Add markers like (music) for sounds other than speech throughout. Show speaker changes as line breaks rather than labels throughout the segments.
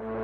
you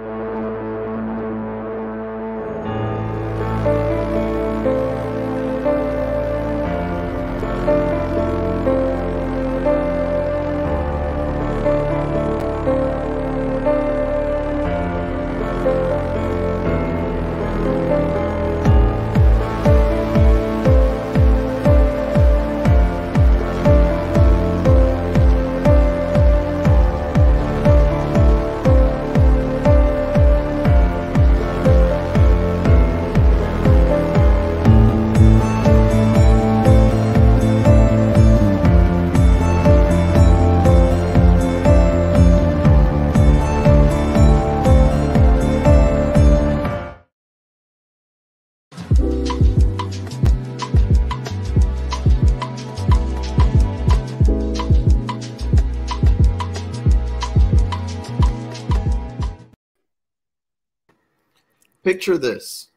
Picture this.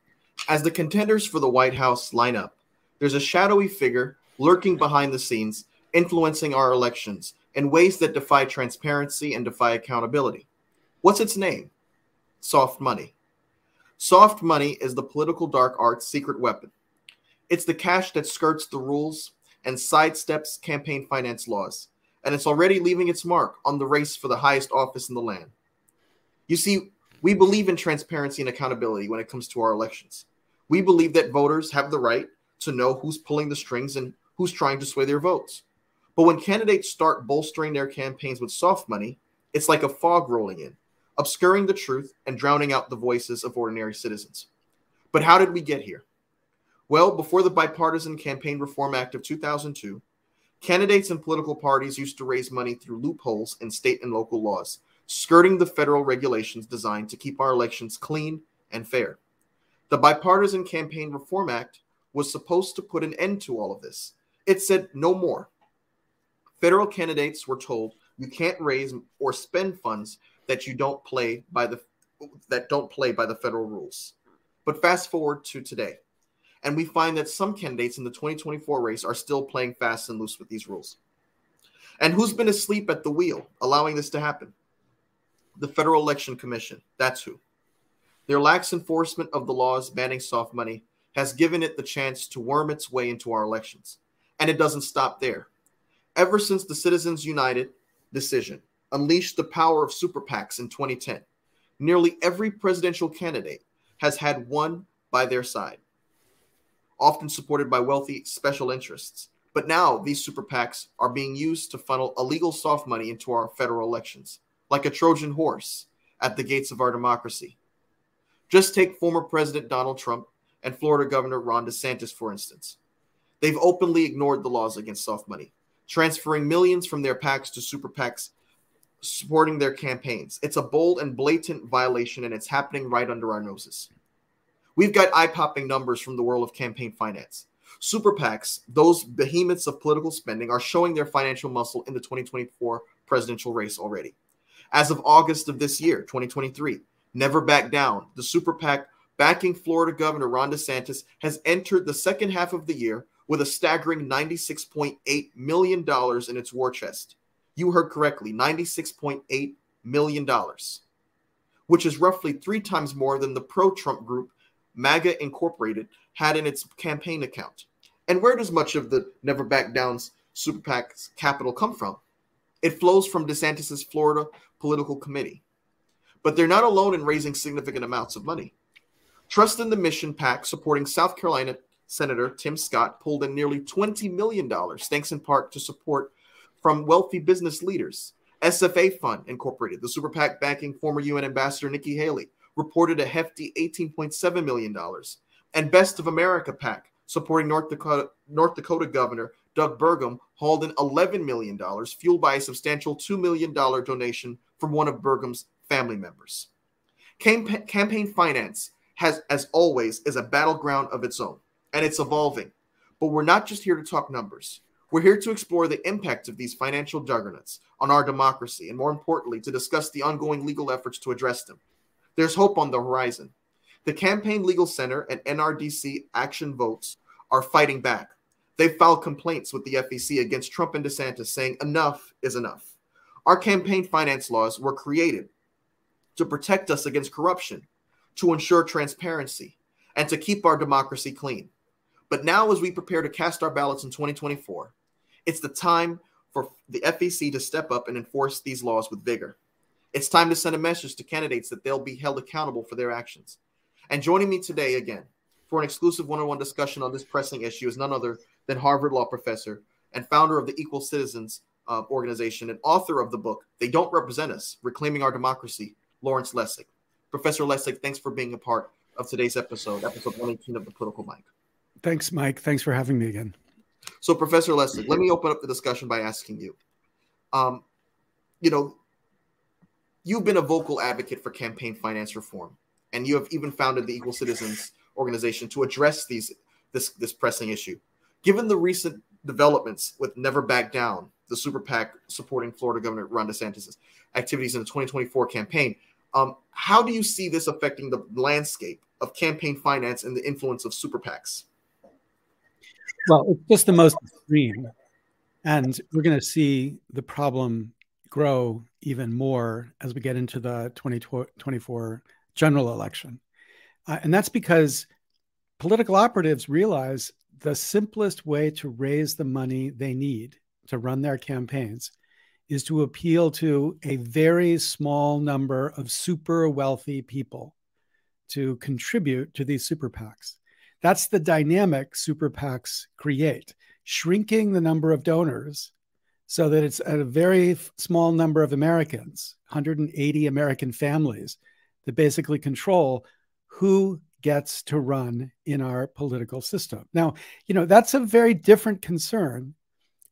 As the contenders for the White House line up, there's a shadowy figure lurking behind the scenes, influencing our elections in ways that defy transparency and defy accountability. What's its name? Soft money. Soft money is the political dark art's secret weapon. It's the cash that skirts the rules and sidesteps campaign finance laws, and it's already leaving its mark on the race for the highest office in the land. You see, we believe in transparency and accountability when it comes to our elections. We believe that voters have the right to know who's pulling the strings and who's trying to sway their votes. But when candidates start bolstering their campaigns with soft money, it's like a fog rolling in, obscuring the truth and drowning out the voices of ordinary citizens. But how did we get here? Well, before the Bipartisan Campaign Reform Act of 2002, candidates and political parties used to raise money through loopholes in state and local laws skirting the federal regulations designed to keep our elections clean and fair. The Bipartisan Campaign Reform Act was supposed to put an end to all of this. It said no more. Federal candidates were told you can't raise or spend funds that you don't play by the that don't play by the federal rules. But fast forward to today, and we find that some candidates in the 2024 race are still playing fast and loose with these rules. And who's been asleep at the wheel, allowing this to happen? The Federal Election Commission. That's who. Their lax enforcement of the laws banning soft money has given it the chance to worm its way into our elections. And it doesn't stop there. Ever since the Citizens United decision unleashed the power of super PACs in 2010, nearly every presidential candidate has had one by their side, often supported by wealthy special interests. But now these super PACs are being used to funnel illegal soft money into our federal elections like a Trojan horse at the gates of our democracy. Just take former President Donald Trump and Florida Governor Ron DeSantis, for instance. They've openly ignored the laws against soft money, transferring millions from their PACs to super PACs supporting their campaigns. It's a bold and blatant violation, and it's happening right under our noses. We've got eye popping numbers from the world of campaign finance. Super PACs, those behemoths of political spending, are showing their financial muscle in the 2024 presidential race already as of August of this year, 2023. Never back down. The super PAC backing Florida Governor Ron DeSantis has entered the second half of the year with a staggering $96.8 million in its war chest. You heard correctly $96.8 million, which is roughly three times more than the pro Trump group MAGA Incorporated had in its campaign account. And where does much of the Never Back Down's super PAC's capital come from? It flows from DeSantis's Florida political committee. But they're not alone in raising significant amounts of money. Trust in the Mission PAC supporting South Carolina Senator Tim Scott pulled in nearly $20 million, thanks in part to support from wealthy business leaders. SFA Fund Incorporated, the super PAC backing former UN Ambassador Nikki Haley, reported a hefty $18.7 million. And Best of America PAC, supporting North Dakota, North Dakota Governor Doug Burgum, hauled in $11 million, fueled by a substantial $2 million donation from one of Burgum's family members. Camp- campaign finance has, as always, is a battleground of its own, and it's evolving. But we're not just here to talk numbers. We're here to explore the impact of these financial juggernauts on our democracy, and more importantly, to discuss the ongoing legal efforts to address them. There's hope on the horizon. The Campaign Legal Center and NRDC Action Votes are fighting back. They filed complaints with the FEC against Trump and DeSantis saying enough is enough. Our campaign finance laws were created to protect us against corruption, to ensure transparency, and to keep our democracy clean. But now, as we prepare to cast our ballots in 2024, it's the time for the FEC to step up and enforce these laws with vigor. It's time to send a message to candidates that they'll be held accountable for their actions. And joining me today again for an exclusive one on one discussion on this pressing issue is none other than Harvard Law professor and founder of the Equal Citizens uh, Organization and author of the book, They Don't Represent Us Reclaiming Our Democracy, Lawrence Lessig. Professor Lessig, thanks for being a part of today's episode, episode 118 of the Political Mike.
Thanks, Mike. Thanks for having me again.
So, Professor Lessig, let me open up the discussion by asking you. Um, you know, you've been a vocal advocate for campaign finance reform, and you have even founded the Equal Citizens organization to address these this this pressing issue. Given the recent developments with Never Back Down, the super PAC supporting Florida Governor Ron DeSantis' activities in the 2024 campaign, um, how do you see this affecting the landscape of campaign finance and the influence of super PACs?
Well, it's just the most extreme. And we're going to see the problem grow even more as we get into the 2024 general election. Uh, and that's because political operatives realize the simplest way to raise the money they need to run their campaigns is to appeal to a very small number of super wealthy people to contribute to these super PACs. That's the dynamic super PACs create, shrinking the number of donors so that it's a very small number of Americans, 180 American families, that basically control who gets to run in our political system. Now, you know, that's a very different concern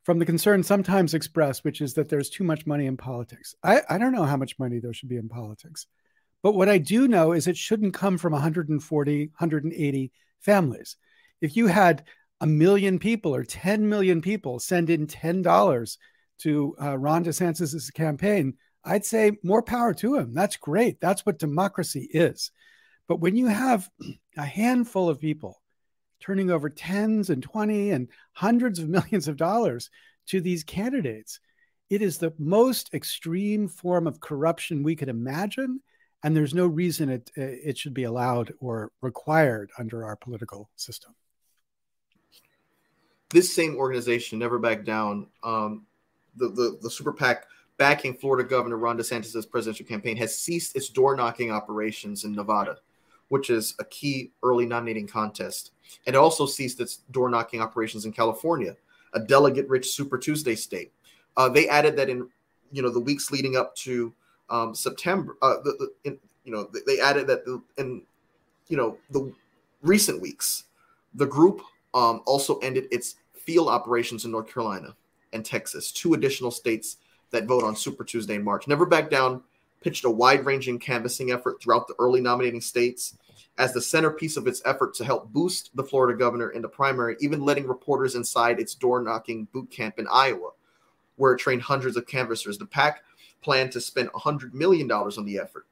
from the concern sometimes expressed, which is that there's too much money in politics. I, I don't know how much money there should be in politics. But what I do know is it shouldn't come from 140, 180 families. If you had a million people or 10 million people send in $10 to uh, Ron DeSantis' campaign, I'd say more power to him. That's great. That's what democracy is. But when you have a handful of people turning over tens and 20 and hundreds of millions of dollars to these candidates, it is the most extreme form of corruption we could imagine. And there's no reason it, it should be allowed or required under our political system.
This same organization, Never Back Down, um, the, the, the super PAC backing Florida Governor Ron DeSantis' presidential campaign, has ceased its door knocking operations in Nevada which is a key early nominating contest. And it also ceased its door knocking operations in California, a delegate rich Super Tuesday state. Uh, they added that in you know the weeks leading up to um, September. Uh, the, the in, you know they added that the, in you know the recent weeks, the group um, also ended its field operations in North Carolina and Texas, two additional states that vote on Super Tuesday in March. Never back down pitched a wide ranging canvassing effort throughout the early nominating states as the centerpiece of its effort to help boost the Florida governor in the primary, even letting reporters inside its door knocking boot camp in Iowa, where it trained hundreds of canvassers. The PAC planned to spend $100 million on the effort.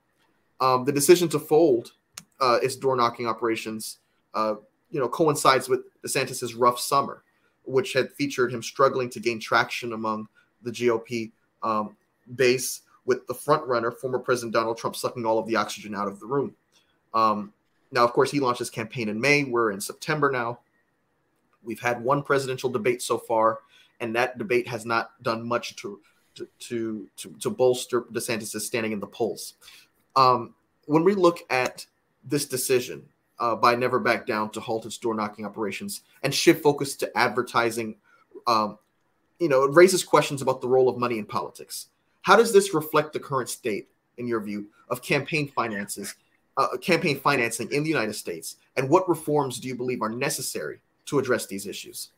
Um, the decision to fold uh, its door knocking operations, uh, you know, coincides with DeSantis's rough summer, which had featured him struggling to gain traction among the GOP um, base with the front runner, former President Donald Trump, sucking all of the oxygen out of the room. Um, now, of course, he launched his campaign in May. We're in September now. We've had one presidential debate so far, and that debate has not done much to to to to, bolster DeSantis' standing in the polls. Um, when we look at this decision uh, by Never Back Down to halt its door knocking operations and shift focus to advertising, um, you know, it raises questions about the role of money in politics. How does this reflect the current state, in your view, of campaign finances, uh, campaign financing in the United States, and what reforms do you believe are necessary to address these issues?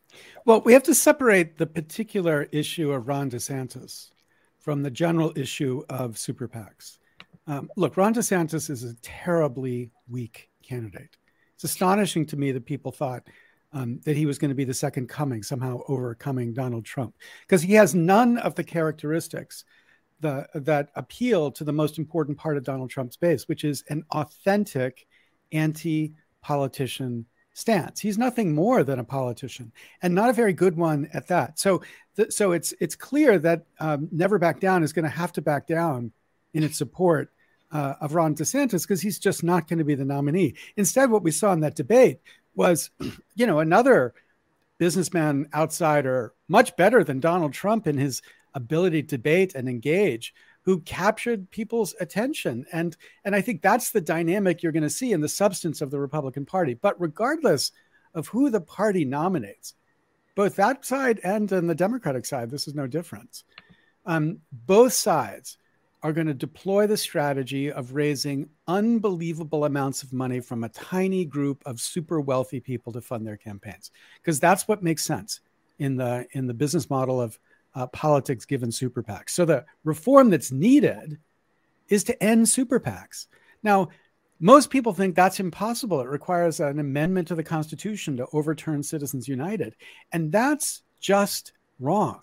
Well, we have to separate the particular issue of Ron DeSantis from the general issue of super PACs. Um, look, Ron DeSantis is a terribly weak candidate. It's astonishing to me that people thought um, that he was going to be the second coming, somehow overcoming Donald Trump, because he has none of the characteristics the that appeal to the most important part of Donald Trump's base, which is an authentic anti-politician stance. He's nothing more than a politician, and not a very good one at that. So, th- so it's it's clear that um, Never Back Down is going to have to back down in its support uh, of Ron DeSantis because he's just not going to be the nominee. Instead, what we saw in that debate was, (clears throat) you know, another businessman outsider, much better than Donald Trump in his ability to debate and engage, who captured people's attention. And, and I think that's the dynamic you're going to see in the substance of the Republican Party. But regardless of who the party nominates, both that side and on the Democratic side, this is no difference. Um, both sides are going to deploy the strategy of raising unbelievable amounts of money from a tiny group of super wealthy people to fund their campaigns because that's what makes sense in the in the business model of uh, politics given super PACs. So the reform that's needed is to end super PACs. Now, most people think that's impossible. It requires an amendment to the Constitution to overturn Citizens United. And that's just wrong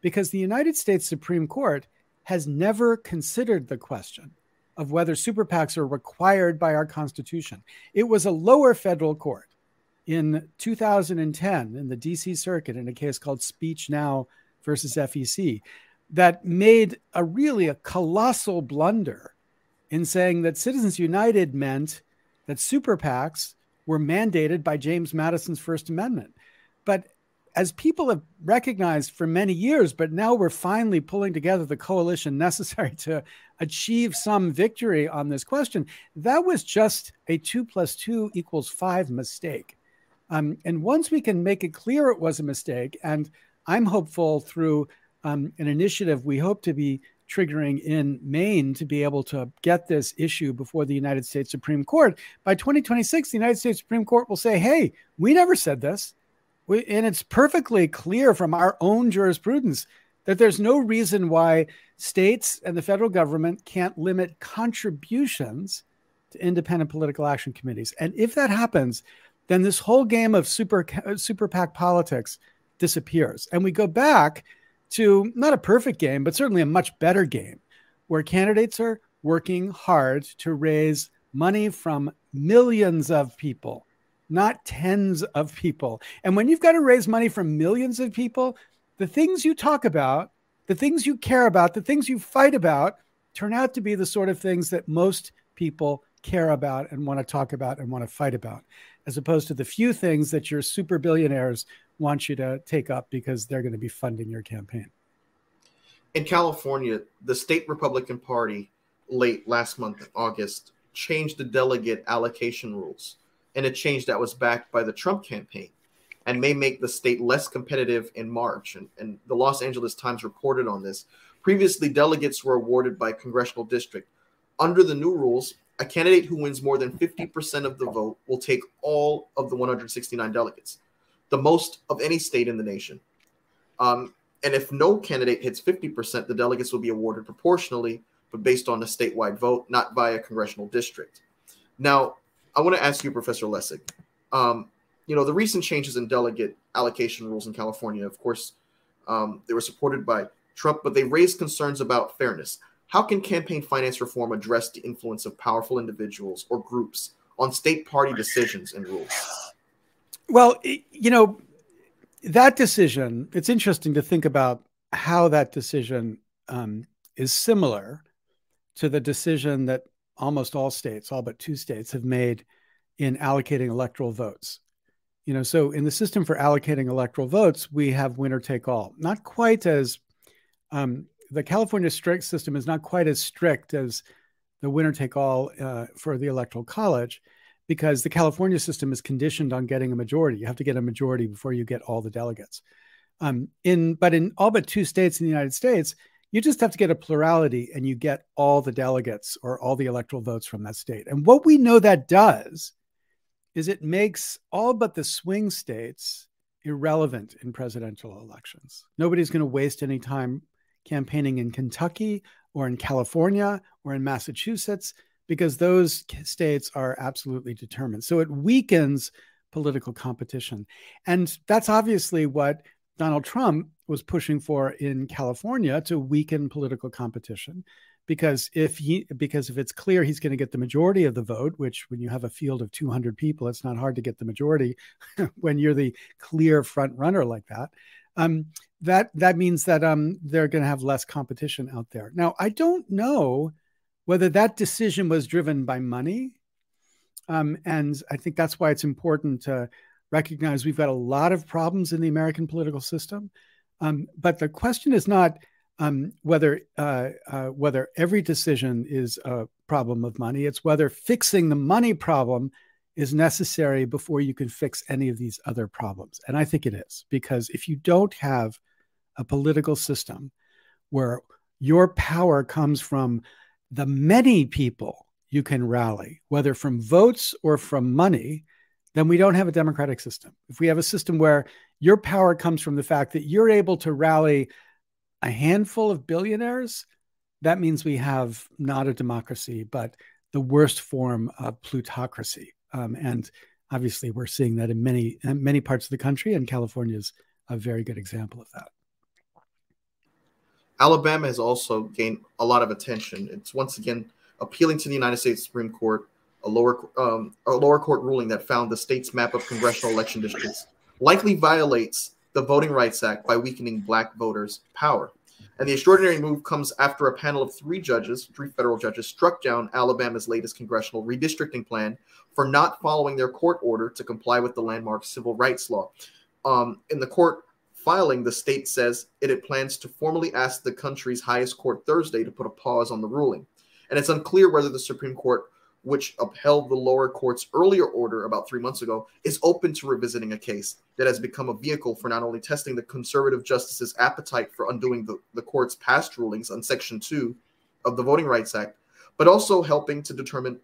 because the United States Supreme Court has never considered the question of whether super PACs are required by our Constitution. It was a lower federal court in 2010 in the DC Circuit in a case called Speech Now versus FEC that made a really a colossal blunder in saying that Citizens United meant that super PACs were mandated by James Madison's First Amendment. But as people have recognized for many years, but now we're finally pulling together the coalition necessary to achieve some victory on this question. That was just a two plus two equals five mistake. Um, and once we can make it clear it was a mistake, and I'm hopeful through um, an initiative we hope to be triggering in Maine to be able to get this issue before the United States Supreme Court. By 2026, the United States Supreme Court will say, hey, we never said this. We, and it's perfectly clear from our own jurisprudence that there's no reason why states and the federal government can't limit contributions to independent political action committees. And if that happens, then this whole game of super super PAC politics disappears, and we go back to not a perfect game, but certainly a much better game, where candidates are working hard to raise money from millions of people not tens of people. And when you've got to raise money from millions of people, the things you talk about, the things you care about, the things you fight about turn out to be the sort of things that most people care about and want to talk about and want to fight about, as opposed to the few things that your super billionaires want you to take up because they're going to be funding your campaign.
In California, the state Republican Party late last month, August, changed the delegate allocation rules and a change that was backed by the Trump campaign and may make the state less competitive in March. And, and the Los Angeles Times reported on this. Previously, delegates were awarded by congressional district. Under the new rules, a candidate who wins more than 50% of the vote will take all of the 169 delegates, the most of any state in the nation. Um, and if no candidate hits 50%, the delegates will be awarded proportionally, but based on a statewide vote, not via congressional district. Now, I want to ask you, Professor Lessig. Um, you know, the recent changes in delegate allocation rules in California, of course, um, they were supported by Trump, but they raised concerns about fairness. How can campaign finance reform address the influence of powerful individuals or groups on state party decisions and rules?
Well, you know, that decision, it's interesting to think about how that decision um, is similar to the decision that almost all states, all but two states, have made in allocating electoral votes. You know, so in the system for allocating electoral votes, we have winner take all. Not quite as um, the California strict system is not quite as strict as the winner take all uh, for the electoral college because the California system is conditioned on getting a majority. You have to get a majority before you get all the delegates. Um, in but in all but two states in the United States, you just have to get a plurality and you get all the delegates or all the electoral votes from that state. And what we know that does is it makes all but the swing states irrelevant in presidential elections. Nobody's going to waste any time campaigning in Kentucky or in California or in Massachusetts because those states are absolutely determined. So it weakens political competition. And that's obviously what Donald Trump was pushing for in California to weaken political competition because if he because if it's clear he's going to get the majority of the vote which when you have a field of 200 people it's not hard to get the majority (laughs) when you're the clear front runner like that um, that that means that um, they're going to have less competition out there now i don't know whether that decision was driven by money. Um, and I think that's why it's important to recognize we've got a lot of problems in the American political system. Um, but the question is not um, whether uh, uh, whether every decision is a problem of money. It's whether fixing the money problem is necessary before you can fix any of these other problems. And I think it is because if you don't have a political system where your power comes from the many people you can rally, whether from votes or from money, then we don't have a democratic system. If we have a system where your power comes from the fact that you're able to rally a handful of billionaires, that means we have not a democracy, but the worst form of plutocracy. Um, and obviously, we're seeing that in many in many parts of the country, and California is a very good example of that.
Alabama has also gained a lot of attention. It's once again appealing to the United States Supreme Court, a lower um, a lower court ruling that found the state's map of congressional election districts likely violates the Voting Rights Act by weakening black voters' power. And the extraordinary move comes after a panel of three judges, three federal judges, struck down Alabama's latest congressional redistricting plan for not following their court order to comply with the landmark civil rights law. Um, in the court filing, the state says it, it plans to formally ask the country's highest court Thursday to put a pause on the ruling. And it's unclear whether the Supreme Court which upheld the lower court's earlier order about three months ago, is open to revisiting a case that has become a vehicle for not only testing the conservative justices' appetite for undoing the, the court's past rulings on Section 2 of the Voting Rights Act, but also helping to determine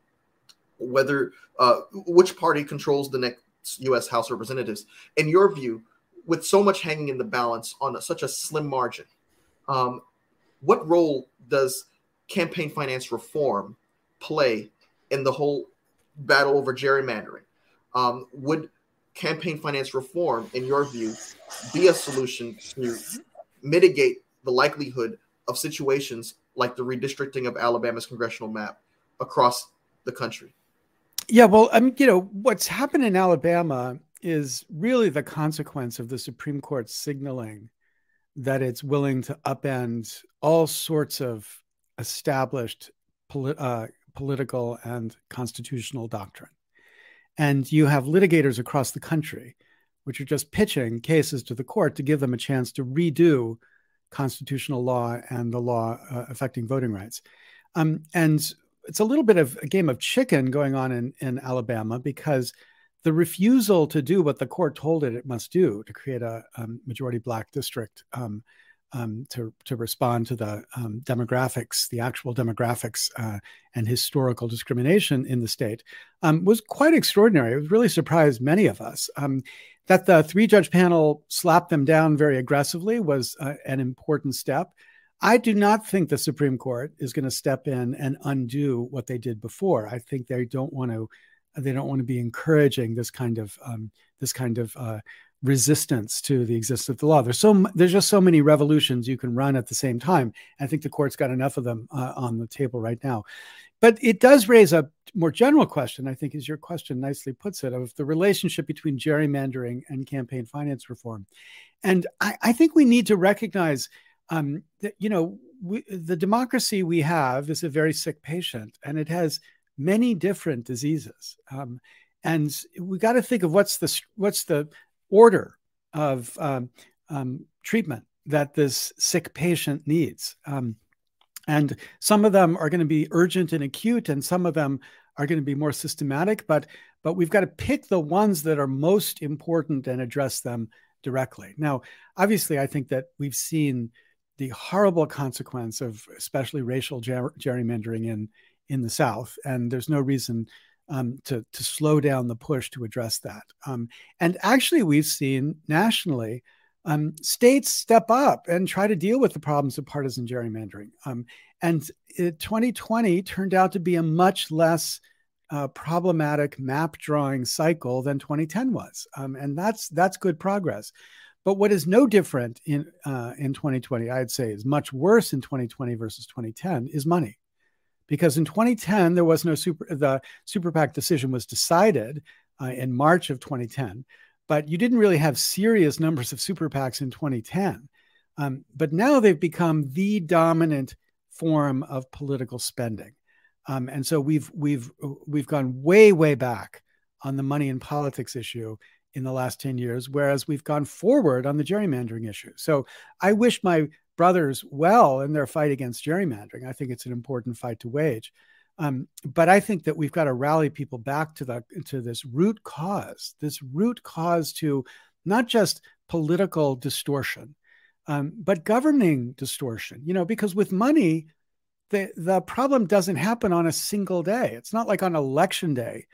whether uh, which party controls the next U.S. House of Representatives. In your view, with so much hanging in the balance on a, such a slim margin, um, what role does campaign finance reform play in the whole battle over gerrymandering. Um, would campaign finance reform, in your view, be a solution to mitigate the likelihood of situations like the redistricting of Alabama's congressional map across the country?
Yeah, well, I mean, you know, what's happened in Alabama is really the consequence of the Supreme Court signaling that it's willing to upend all sorts of established uh, political and constitutional doctrine. And you have litigators across the country, which are just pitching cases to the court to give them a chance to redo constitutional law and the law uh, affecting voting rights. Um, and it's a little bit of a game of chicken going on in, in Alabama because the refusal to do what the court told it it must do to create a, a majority black district um, um, to, to respond to the um, demographics, the actual demographics uh, and historical discrimination in the state um, was quite extraordinary. It really surprised many of us. Um, that the three judge panel slapped them down very aggressively was uh, an important step. I do not think the Supreme Court is going to step in and undo what they did before. I think they don't want to. They don't want to be encouraging this kind of um, this kind of uh, resistance to the existence of the law. There's so there's just so many revolutions you can run at the same time. I think the court's got enough of them uh, on the table right now. But it does raise a more general question, I think, as your question nicely puts it, of the relationship between gerrymandering and campaign finance reform. And I, I think we need to recognize um, that, you know, we, the democracy we have is a very sick patient and it has many different diseases. Um, and we got to think of what's the what's the order of um, um, treatment that this sick patient needs. Um, and some of them are going to be urgent and acute, and some of them are going to be more systematic. But but we've got to pick the ones that are most important and address them directly. Now, obviously, I think that we've seen the horrible consequence of especially racial ger- gerrymandering in in the South, and there's no reason um, to, to slow down the push to address that. Um, and actually, we've seen nationally um, states step up and try to deal with the problems of partisan gerrymandering. Um, and it, 2020 turned out to be a much less uh, problematic map drawing cycle than 2010 was, um, and that's that's good progress. But what is no different in uh, in 2020, I'd say, is much worse in 2020 versus 2010 is money because in 2010 there was no super the super PAC decision was decided uh, in March of 2010, but you didn't really have serious numbers of super PACs in 2010. Um, but now they've become the dominant form of political spending. Um, and so we've we've we've gone way way back on the money and politics issue in the last 10 years, whereas we've gone forward on the gerrymandering issue. So I wish my brothers well in their fight against gerrymandering. I think it's an important fight to wage. Um, but I think that we've got to rally people back to the to this root cause, this root cause to not just political distortion, um, but governing distortion. You know, because with money, the the problem doesn't happen on a single day. It's not like on election day,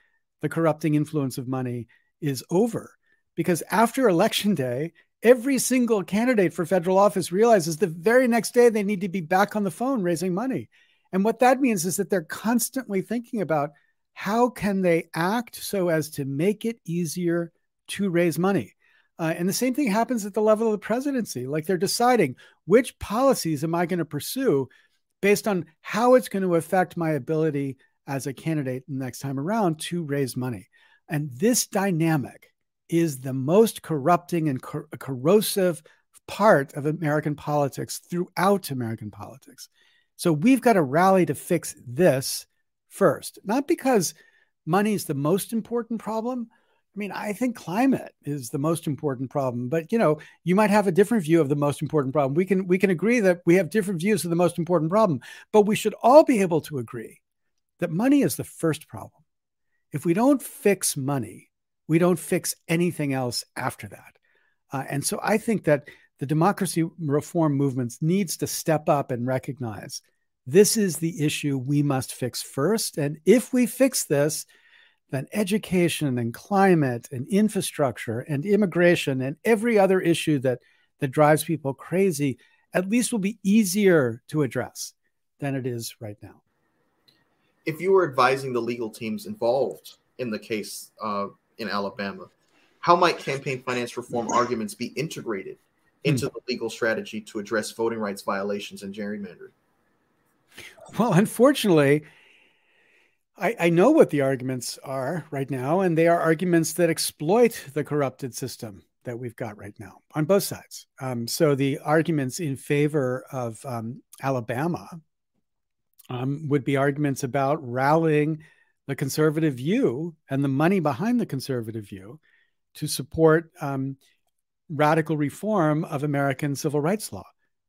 the corrupting influence of money is over, because after election day, every single candidate for federal office realizes the very next day they need to be back on the phone raising money and what that means is that they're constantly thinking about how can they act so as to make it easier to raise money. Uh, and the same thing happens at the level of the presidency. Like they're deciding which policies am I going to pursue based on how it's going to affect my ability as a candidate next time around to raise money. And this dynamic is the most corrupting and cor- corrosive part of American politics throughout American politics. So we've got to rally to fix this first, not because money is the most important problem. I mean, I think climate is the most important problem, but you know, you might have a different view of the most important problem. We can we can agree that we have different views of the most important problem, but we should all be able to agree that money is the first problem. If we don't fix money, we don't fix anything else after that. Uh, and so I think that the democracy reform movements needs to step up and recognize this is the issue we must fix first and if we fix this then education and climate and infrastructure and immigration and every other issue that that drives people crazy at least will be easier to address than it is right now
if you were advising the legal teams involved in the case uh, in alabama how might campaign finance reform arguments be integrated into the legal strategy to address voting rights violations and gerrymandering?
Well, unfortunately, I, I, know what the arguments are right now, and they are arguments that exploit the corrupted system that we've got right now on both sides. Um, so the arguments in favor of um, Alabama um, would be arguments about rallying the conservative view and the money behind the conservative view to support um, radical reform of American civil rights law.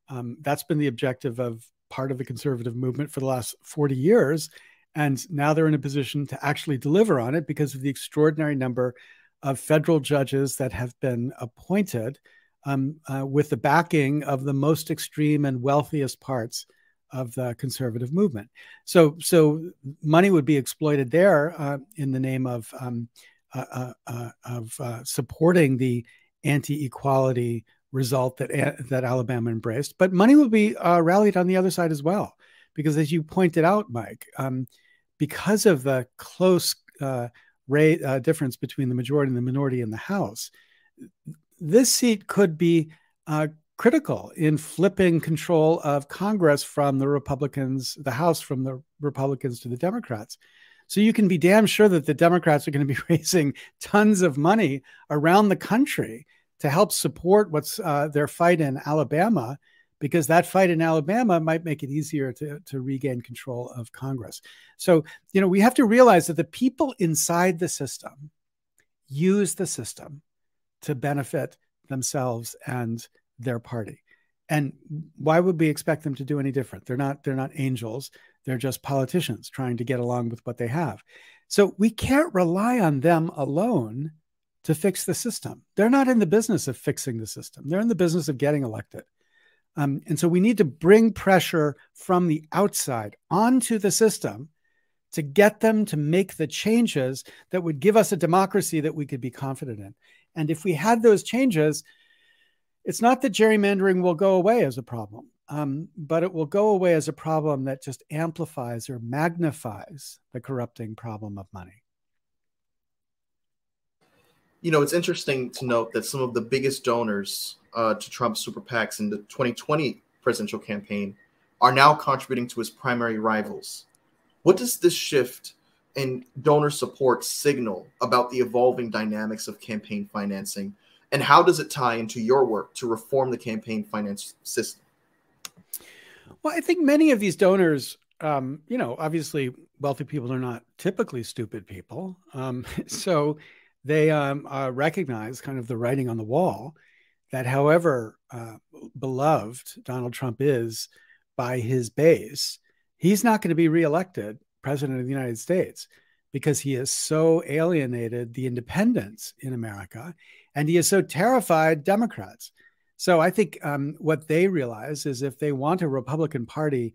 Um, that's been the objective of part of the conservative movement for the last 40 years. And now they're in a position to actually deliver on it because of the extraordinary number of federal judges that have been appointed um, uh, with the backing of the most extreme and wealthiest parts of the conservative movement. So, so money would be exploited there uh, in the name of um, uh, uh, uh of uh, supporting the anti-equality result that that Alabama embraced. But money will be uh, rallied on the other side as well, because as you pointed out, Mike, um, because of the close rate difference between the majority and the minority in the House, this seat could be critical in flipping control of Congress from the Republicans, the House from the Republicans to the Democrats. So you can be damn sure that the Democrats are going to be (laughs) raising tons of money around the country to help support what's uh, their fight in Alabama, because that fight in Alabama might make it easier to, to regain control of Congress. So, you know, we have to realize that the people inside the system use the system to benefit themselves and their party. And why would we expect them to do any different? They're not they're not angels. They're just politicians trying to get along with what they have. So we can't rely on them alone to fix the system. They're not in the business of fixing the system, they're in the business of getting elected. Um, and so we need to bring pressure from the outside onto the system to get them to make the changes that would give us a democracy that we could be confident in. And if we had those changes, it's not that gerrymandering will go away as a problem, um, but it will go away as a problem that just amplifies or magnifies the corrupting problem of money
you know, it's interesting to note that some of the biggest donors uh, to Trump's super PACs in the 2020 presidential campaign are now contributing to his primary rivals. What does this shift in donor support signal about the evolving dynamics of campaign financing? And how does it tie into your work to reform the campaign finance system?
Well, I think many of these donors, um, you know, obviously wealthy people are not typically stupid people. Um, (laughs) so they um, uh, recognize kind of the writing on the wall that however uh, beloved Donald Trump is by his base, he's not going to be reelected president of the United States because he has so alienated the independents in America and he is so terrified Democrats. So I think um, what they realize is if they want a Republican Party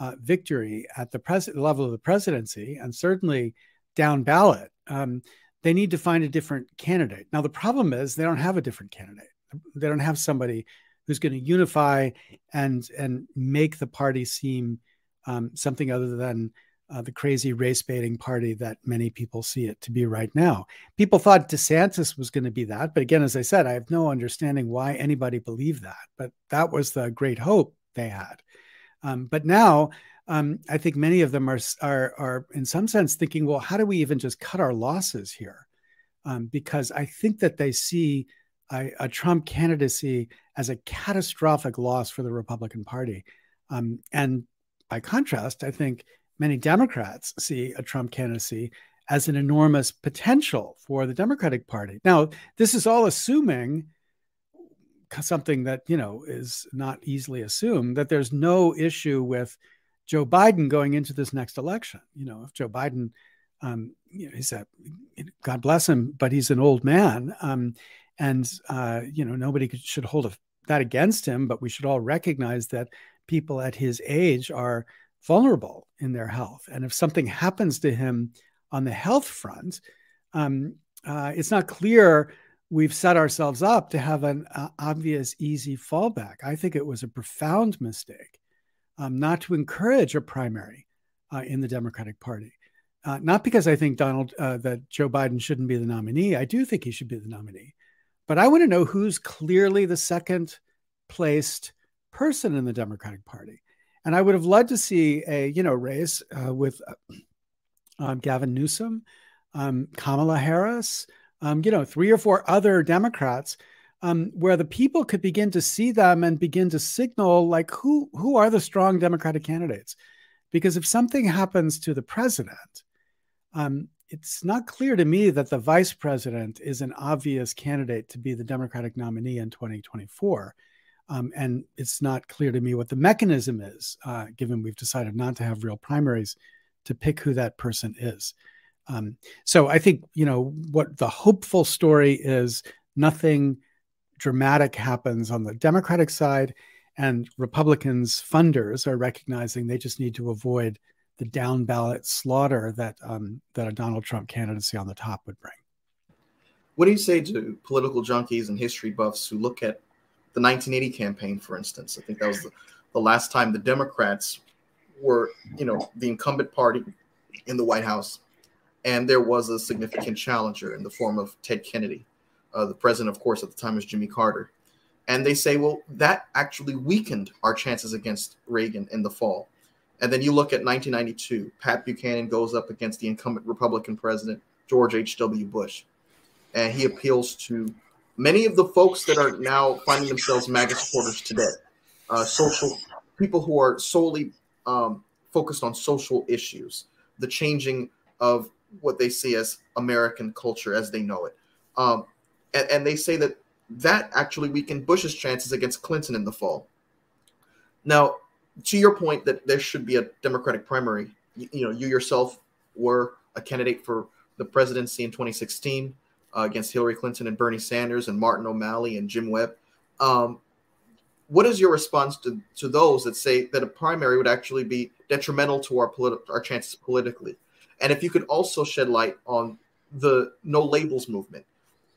uh, victory at the pres- level of the presidency and certainly down ballot, um, they need to find a different candidate. Now, the problem is they don't have a different candidate. They don't have somebody who's going to unify and and make the party seem um, something other than uh, the crazy race baiting party that many people see it to be right now. People thought DeSantis was going to be that, but again, as I said, I have no understanding why anybody believed that. But that was the great hope they had. Um, but now, um, I think many of them are, are are in some sense thinking, well, how do we even just cut our losses here? Um, because I think that they see a, a, Trump candidacy as a catastrophic loss for the Republican Party. Um, and by contrast, I think many Democrats see a Trump candidacy as an enormous potential for the Democratic Party. Now, this is all assuming something that you know is not easily assumed that there's no issue with Joe Biden going into this next election. You know, if Joe Biden, um, you know, he's a God bless him, but he's an old man, um, and uh, you know nobody should hold a, that against him. But we should all recognize that people at his age are vulnerable in their health. And if something happens to him on the health front, um, uh, it's not clear we've set ourselves up to have an uh, obvious, easy fallback. I think it was a profound mistake um, not to encourage a primary uh, in the Democratic Party. Uh, not because I think Donald uh, that Joe Biden shouldn't be the nominee. I do think he should be the nominee, but I want to know who's clearly the second placed person in the Democratic Party. And I would have loved to see a you know race uh, with uh, um, Gavin Newsom, um, Kamala Harris, um, you know, three or four other Democrats, um, where the people could begin to see them and begin to signal like who who are the strong Democratic candidates. Because if something happens to the president, um, it's not clear to me that the vice president is an obvious candidate to be the Democratic nominee in 2024. Um, and it's not clear to me what the mechanism is, uh, given we've decided not to have real primaries to pick who that person is. Um, so I think, you know, what the hopeful story is nothing dramatic happens on the Democratic side, and Republicans' funders are recognizing they just need to avoid the down ballot slaughter that um, that a Donald Trump candidacy on the top would bring.
What do you say to political junkies and history buffs who look at the 1980 campaign, for instance. I think that was the, the last time the Democrats were, you know, the incumbent party in the White House, and there was a significant challenger in the form of Ted Kennedy. Uh, the president, of course, at the time was Jimmy Carter. And they say, well, that actually weakened our chances against Reagan in the fall. And then you look at 1992, Pat Buchanan goes up against the incumbent Republican president, George H.W. Bush. And he appeals to many of the folks that are now finding themselves MAGA supporters today, uh, social people who are solely um, focused on social issues, the changing of what they see as American culture as they know it. Um, and, and they say that that actually weakened Bush's chances against Clinton in the fall. Now, to your point that there should be a Democratic primary, you, you know, you yourself were a candidate for the presidency in 2016 uh, against Hillary Clinton and Bernie Sanders and Martin O'Malley and Jim Webb. Um, what is your response to, to those that say that a primary would actually be detrimental to our politi- our chances politically? And if you could also shed light on the no labels movement,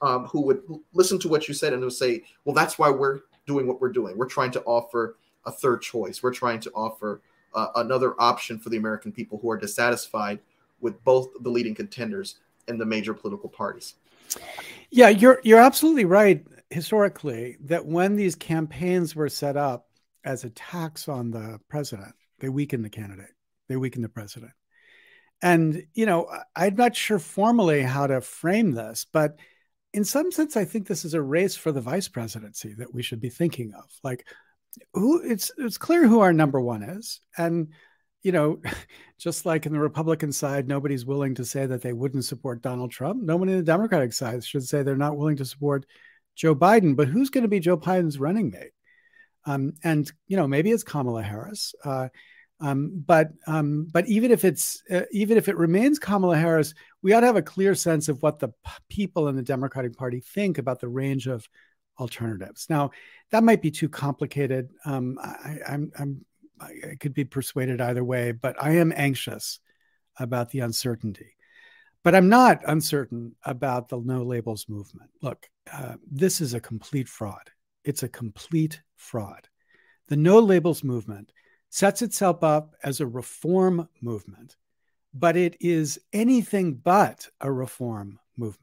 um, who would listen to what you said and would say, well, that's why we're doing what we're doing. We're trying to offer a third choice. We're trying to offer uh, another option for the American people who are dissatisfied with both the leading contenders and the major political parties.
Yeah, you're you're absolutely right. Historically, that when these campaigns were set up as attacks on the president, they weakened the candidate. They weakened the president. And you know, I'm not sure formally how to frame this, but in some sense, I think this is a race for the vice presidency that we should be thinking of. Like, who it's it's clear who our number one is, and you know, (laughs) just like in the Republican side, nobody's willing to say that they wouldn't support Donald Trump. No one in the Democratic side should say they're not willing to support Joe Biden. But who's going to be Joe Biden's running mate? Um, and you know, maybe it's Kamala Harris. Uh, um, but um, but even if it's uh, even if it remains Kamala Harris, we ought to have a clear sense of what the p- people in the Democratic Party think about the range of alternatives. Now, that might be too complicated. Um, I, I'm, I'm I could be persuaded either way, but I am anxious about the uncertainty. But I'm not uncertain about the no labels movement. Look, uh, this is a complete fraud. It's a complete fraud. The no labels movement sets itself up as a reform movement, but it is anything but a reform movement.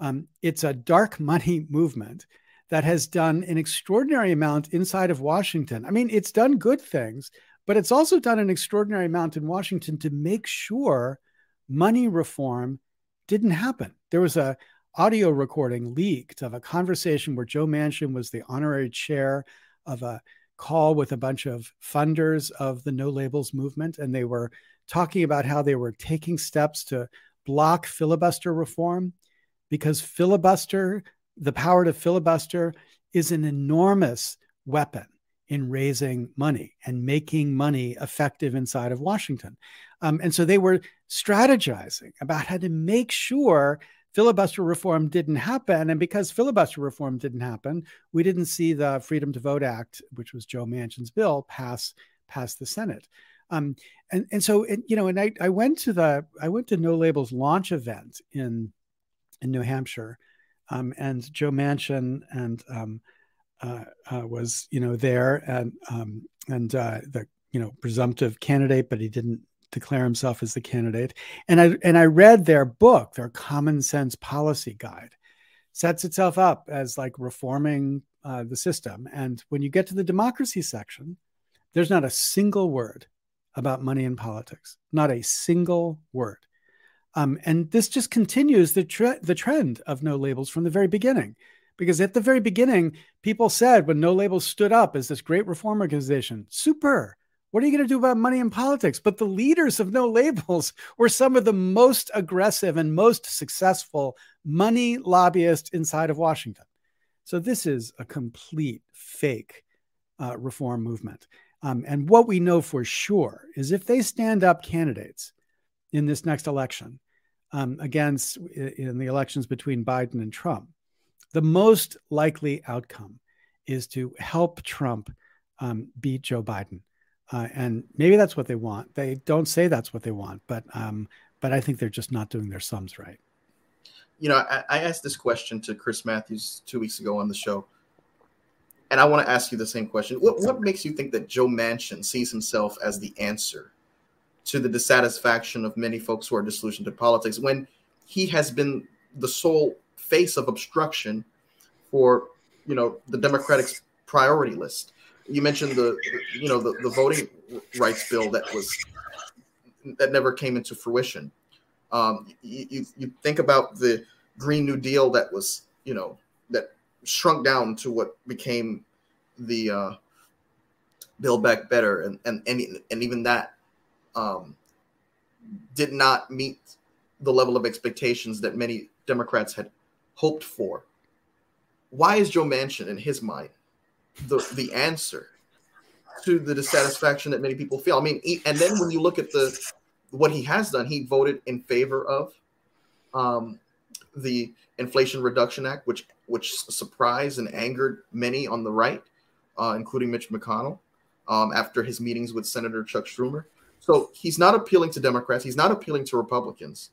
Um, it's a dark money (laughs) movement that has done an extraordinary amount inside of Washington. I mean, it's done good things, but it's also done an extraordinary amount in Washington to make sure money reform didn't happen. There was a audio recording leaked of a conversation where Joe Manchin was the honorary chair of a call with a bunch of funders of the no labels movement and they were talking about how they were taking steps to block filibuster reform because filibuster the power to filibuster is an enormous weapon in raising money and making money effective inside of Washington. Um, and so they were strategizing about how to make sure filibuster reform didn't happen. And because filibuster reform didn't happen, we didn't see the Freedom to Vote Act, which was Joe Manchin's bill, pass pass the Senate. Um, and and so you know, and I, I went to the I went to No Labels launch event in in New Hampshire um, and Joe Manchin and um, uh, uh, was you know there and um, and uh, the you know presumptive candidate, but he didn't declare himself as the candidate. And I and I read their book, their Common Sense Policy Guide, sets itself up as like reforming uh, the system. And when you get to the democracy section, there's not a single word about money in politics, not a single word. Um, and this just continues the, tre- the trend of no labels from the very beginning. Because at the very beginning, people said when no labels stood up as this great reform organization, super. What are you going to do about money in politics? But the leaders of no (laughs) labels were some of the most aggressive and most successful money lobbyists inside of Washington. So this is a complete fake uh, reform movement. Um, and what we know for sure is if they stand up candidates in this next election um, against in the elections between Biden and Trump, the most likely outcome is to help Trump um, beat Joe Biden. Uh, and maybe that's what they want. They don't say that's what they want, but um, but I think they're just not doing their sums right.
You know, I, I asked this question to Chris Matthews two weeks ago on the show, and I want to ask you the same question. What, what makes you think that Joe Manchin sees himself as the answer to the dissatisfaction of many folks who are disillusioned to politics when he has been the sole face of obstruction for you know the Democratic priority list. You mentioned the you know the, the voting rights bill that was that never came into fruition. Um, you, you think about the Green New Deal that was you know that shrunk down to what became the uh, Build Back Better, and and and, and even that um, did not meet the level of expectations that many Democrats had hoped for. Why is Joe Manchin, in his mind, the, the answer to the dissatisfaction that many people feel? I mean, he, and then when you look at the what he has done, he voted in favor of um, the Inflation Reduction Act, which which surprised and angered many on the right, uh, including Mitch McConnell, um, after his meetings with Senator Chuck Schumer. So he's not appealing to Democrats. He's not appealing to Republicans.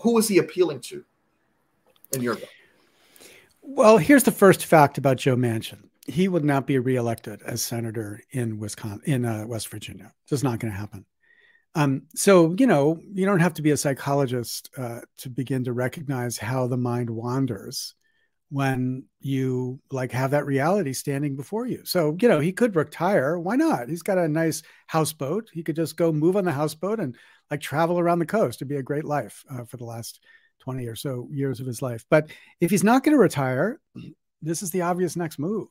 Who is he appealing to in your book?
Well, here's the first fact about Joe Manchin. He would not be reelected as senator in Wisconsin, in uh, West Virginia. It's not going to happen. Um, so you know, you don't have to be a psychologist uh, to begin to recognize how the mind wanders when you like have that reality standing before you. So, you know, he could retire. Why not? He's got a nice houseboat. He could just go move on the houseboat and like travel around the coast. It'd be a great life uh, for the last 20 or so years of his life. But if he's not going to retire, (clears throat) this is the obvious next move.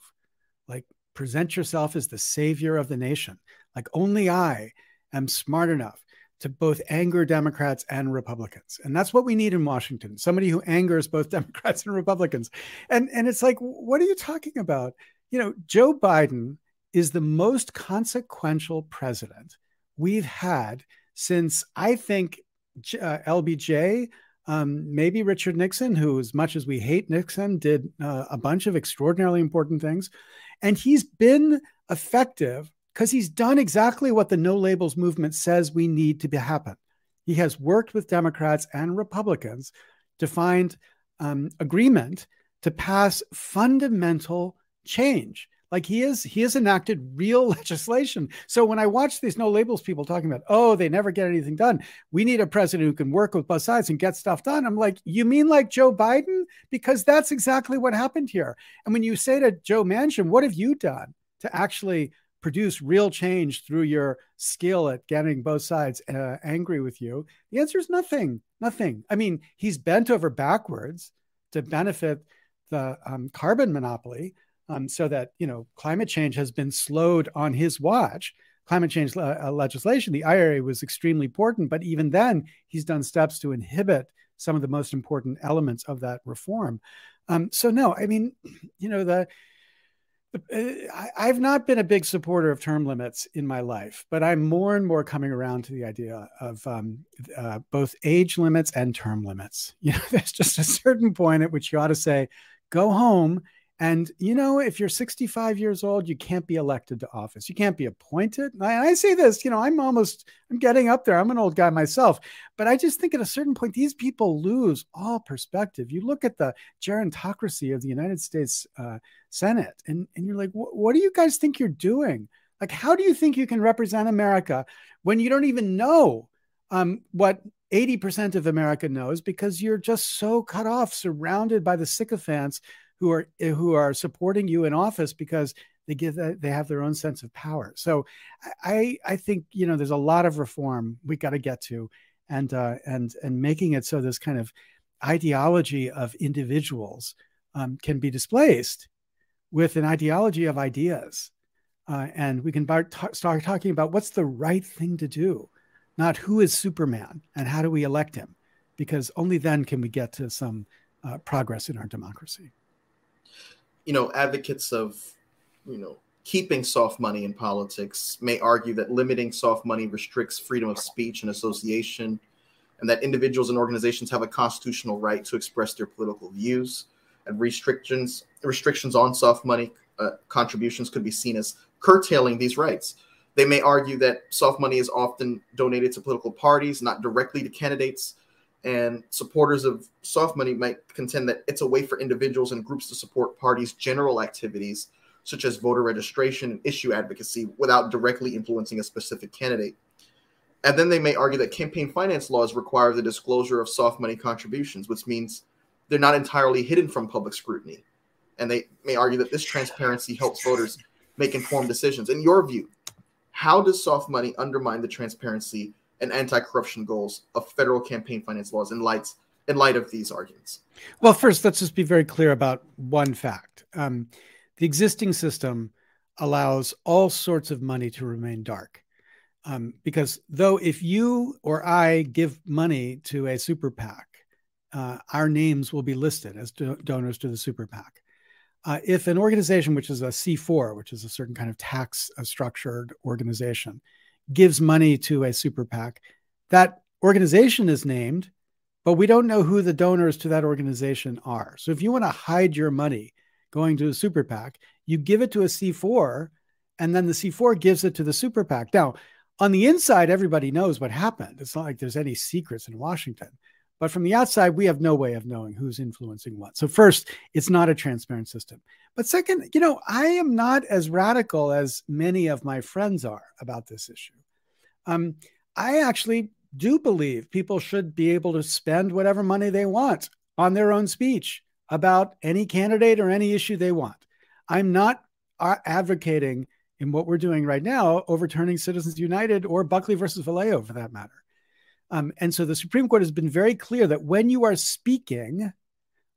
Like present yourself as the savior of the nation. Like only I am smart enough to both anger Democrats and Republicans. And that's what we need in Washington somebody who angers both (laughs) Democrats and Republicans. And, and it's like, what are you talking about? You know, Joe Biden is the most consequential president we've had since I think uh, LBJ, um, maybe Richard Nixon, who, as much as we hate Nixon, did uh, a bunch of extraordinarily important things. And he's been effective because he's done exactly what the no labels movement says we need to be happen. He has worked with Democrats and Republicans to find um, agreement to pass fundamental change. Like he is, he has enacted real (laughs) legislation. So when I watch these no labels people talking about, oh, they never get anything done. We need a president who can work with both sides and get stuff done. I'm like, you mean like Joe Biden? Because that's exactly what happened here. And when you say to Joe Manchin, what have you done to actually produce real change through your skill at getting both sides uh, angry with you? The answer is nothing. Nothing. I mean, he's bent over backwards to benefit the um, carbon monopoly, um, so that you know climate change has been slowed on his watch. Climate change uh, uh legislation, the IRA was extremely important, but even then, he's done steps to inhibit some of the most important elements of that reform. Um, so no, I mean, (clears throat) you know the I've not been a big supporter of term limits in my life, but I'm more and more coming around to the idea of um, uh, both age limits and term limits. (laughs) You know, there's just a certain point at which you ought to say, go home and you know, if you're 65 years old, you can't be elected to office. You can't be appointed. I, I, say this, you know, I'm almost, I'm getting up there. I'm an old guy myself, but I just think at a certain point, these people lose all perspective. You look at the gerontocracy of the United States uh, Senate, and and you're like, what do you guys think you're doing? Like, how do you think you can represent America when you don't even know um, what 80% of America knows because you're just so cut off, surrounded by the sycophants who are who are supporting you in office because they give that they have their own sense of power. So I I think you know there's a lot of reform we got to get to, and uh, and and making it so this kind of ideology of individuals um, can be displaced with an ideology of ideas, uh, and we can start talking about what's the right thing to do, not who is Superman and how do we elect him, because only then can we get to some uh, progress in our democracy
you know, advocates of, you know, keeping soft money in politics may argue that limiting soft money restricts freedom of speech and association, and that individuals and organizations have a constitutional right to express their political views. And restrictions restrictions on soft money uh, contributions could be seen as curtailing these rights. They may argue that soft money is often donated to political parties, not directly to candidates, and supporters of soft money might contend that it's a way for individuals and groups to support parties' general activities, such as voter registration and issue advocacy, without directly influencing a specific candidate. And then they may argue that campaign finance laws require the disclosure of soft money contributions, which means they're not entirely hidden from public scrutiny. And they may argue that this transparency helps voters make informed decisions. In your view, how does soft money undermine the transparency and anti-corruption goals of federal campaign finance laws in light in light of these arguments?
Well, first, let's just be very clear about one fact: um, the existing system allows all sorts of money to remain dark. Um, because though if you or I give money to a super PAC, uh, our names will be listed as do- donors to the super PAC. Uh, if an organization, which is a C4, which is a certain kind of tax uh, structured organization, gives money to a super PAC, that organization is named, but we don't know who the donors to that organization are. So if you want to hide your money going to a super PAC, you give it to a C4, and then the C4 gives it to the super PAC. Now, on the inside, everybody knows what happened. It's not like there's any secrets in Washington. But from the outside, we have no way of knowing who's influencing what. So, first, it's not a transparent system. But second, you know, I am not as radical as many of my friends are about this issue. Um, I actually do believe people should be able to spend whatever money they want on their own speech about any candidate or any issue they want. I'm not uh, advocating in what we're doing right now, overturning Citizens United or Buckley versus Valeo for that matter. Um, and so the Supreme Court has been very clear that when you are speaking,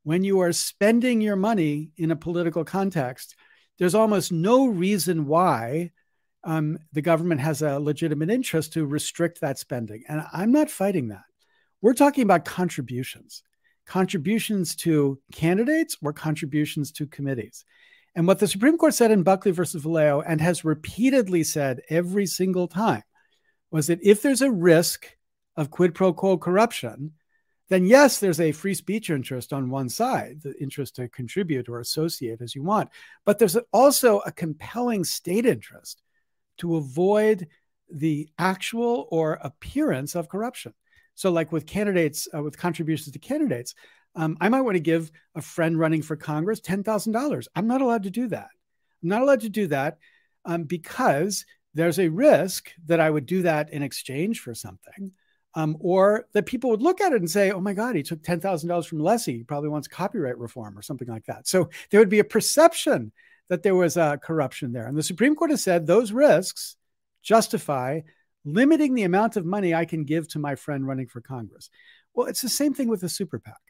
when you are spending your money in a political context, there's almost no reason why um, the government has a legitimate interest to restrict that spending. And I'm not fighting that. We're talking about contributions, contributions to candidates or contributions to committees. And what the Supreme Court said in Buckley versus Valeo and has repeatedly said every single time was that if there's a risk of quid pro quo corruption, then yes, there's a free speech interest on one side, the interest to contribute or associate as you want. But there's also a compelling state interest to avoid the actual or appearance of corruption. So, like with candidates, uh, with contributions to candidates, um, I might want to give a friend running for Congress $10,000. I'm not allowed to do that. I'm not allowed to do that um, because there's a risk that I would do that in exchange for something um, or that people would look at it and say, "Oh my God, he took ten thousand dollars from Lessig. He probably wants copyright reform or something like that." So there would be a perception that there was uh, corruption there, and the Supreme Court has said those risks justify limiting the amount of money I can give to my friend running for Congress. Well, it's the same thing with a super PAC.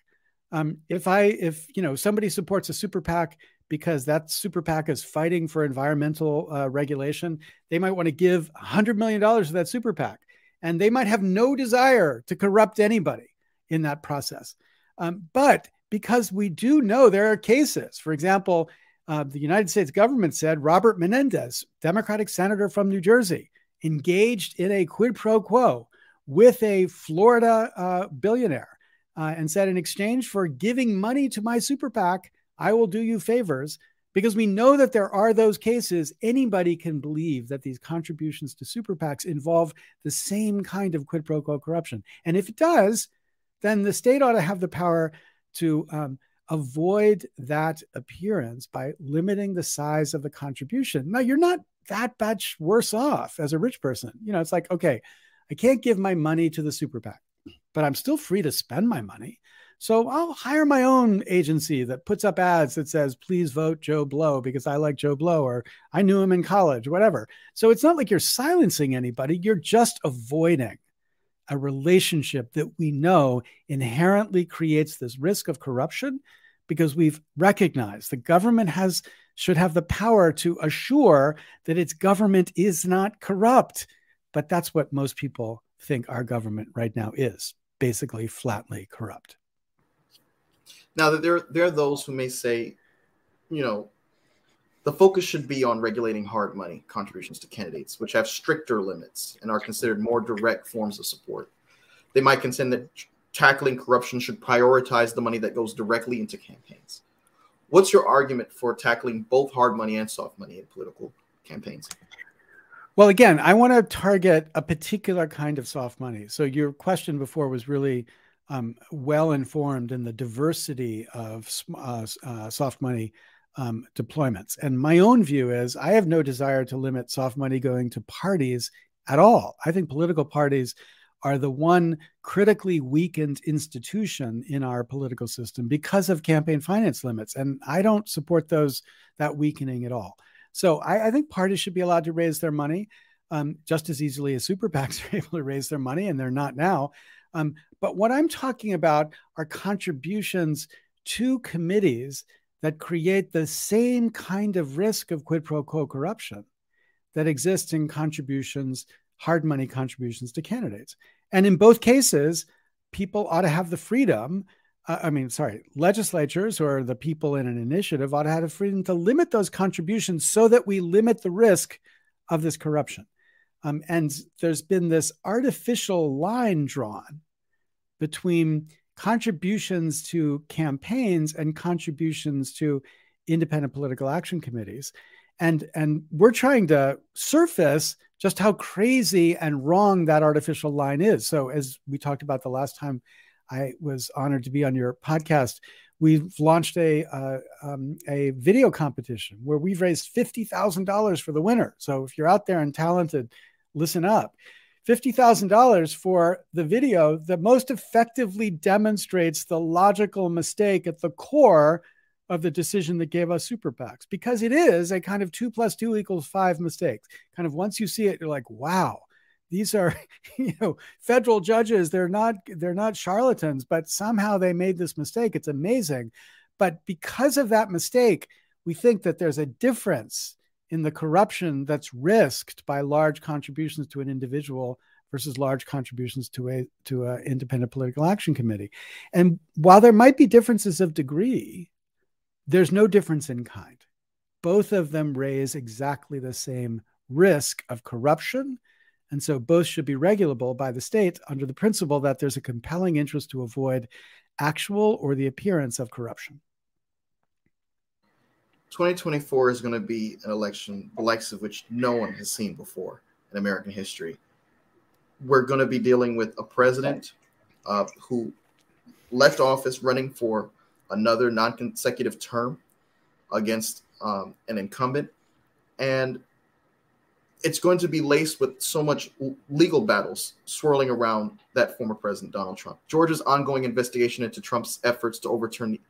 Um, if I, if you know, somebody supports a super PAC because that super PAC is fighting for environmental uh, regulation, they might want to give $100 million to that super PAC and they might have no desire to corrupt anybody in that process. Um, but because we do know there are cases, for example, uh, the United States government said Robert Menendez, Democratic senator from New Jersey, engaged in a quid pro quo with a Florida uh, billionaire uh, and said, in exchange for giving money to my super PAC, I will do you favors because we know that there are those cases. Anybody can believe that these contributions to super PACs involve the same kind of quid pro quo corruption. And if it does, then the state ought to have the power to um, avoid that appearance by limiting the size of the contribution. Now, you're not that much worse off as a rich person. You know, it's like, okay, I can't give my money to the super PAC, but I'm still free to spend my money. So I'll hire my own agency that puts up ads that says, please vote Joe Blow because I like Joe Blow or I knew him in college, whatever. So it's not like you're silencing anybody, you're just avoiding a relationship that we know inherently creates this risk of corruption because we've recognized the government has should have the power to assure that its government is not corrupt but that's what most people think our government right now is basically flatly corrupt
now, there there are those who may say, you know, the focus should be on regulating hard money contributions to candidates, which have stricter limits and are considered more direct forms of support. They might contend that tackling corruption should prioritize the money that goes directly into campaigns. What's your argument for tackling both hard money and soft money in political campaigns?
Well, again, I want to target a particular kind of soft money. So your question before was really um, well informed in the diversity of uh, uh, soft money um, deployments. And my own view is I have no desire to limit soft money going to parties at all. I think political parties are the one critically weakened institution in our political system because of campaign finance limits. And I don't support those that weakening at all. So I, I think parties should be allowed to raise their money um, just as easily as super PACs (laughs) are able to raise their money, and they're not now. Um, but what I'm talking about are contributions to committees that create the same kind of risk of quid pro quo corruption that exists in contributions, hard money contributions to candidates. And in both cases, people ought to have the freedom. Uh, I mean, sorry, legislatures or the people in an initiative ought to have the freedom to limit those contributions so that we limit the risk of this corruption. Um, and there's been this artificial line drawn between contributions to campaigns and contributions to independent political action committees. And, and we're trying to surface just how crazy and wrong that artificial line is. So, as we talked about the last time I was honored to be on your podcast, we've launched a uh, um, a video competition where we've raised fifty thousand dollars for the winner. So if you're out there and talented, listen up. $50,000 for the video that most effectively demonstrates the logical mistake at the core of the decision that gave us super PACs because it is a kind of two plus two equals five mistakes. Kind of once you see it, you're like, wow, these are (laughs) you know federal judges they're not they're not charlatans but somehow they made this mistake it's amazing but because of that mistake we think that there's a difference in the corruption that's risked by large contributions to an individual versus large contributions to a to an independent political action committee. And while there might be differences of degree, there's no difference in kind. Both of them raise exactly the same risk of corruption. And so both should be regulable by the state under the principle that there's a compelling interest to avoid actual or the appearance of corruption.
2024 is going to be an election the likes of which no one has seen before in American history. We're going to be dealing with a president uh, who left office running for another non consecutive term against um, an incumbent. And it's going to be laced with so much legal battles swirling around that former president, Donald Trump. Georgia's ongoing investigation into Trump's efforts to overturn the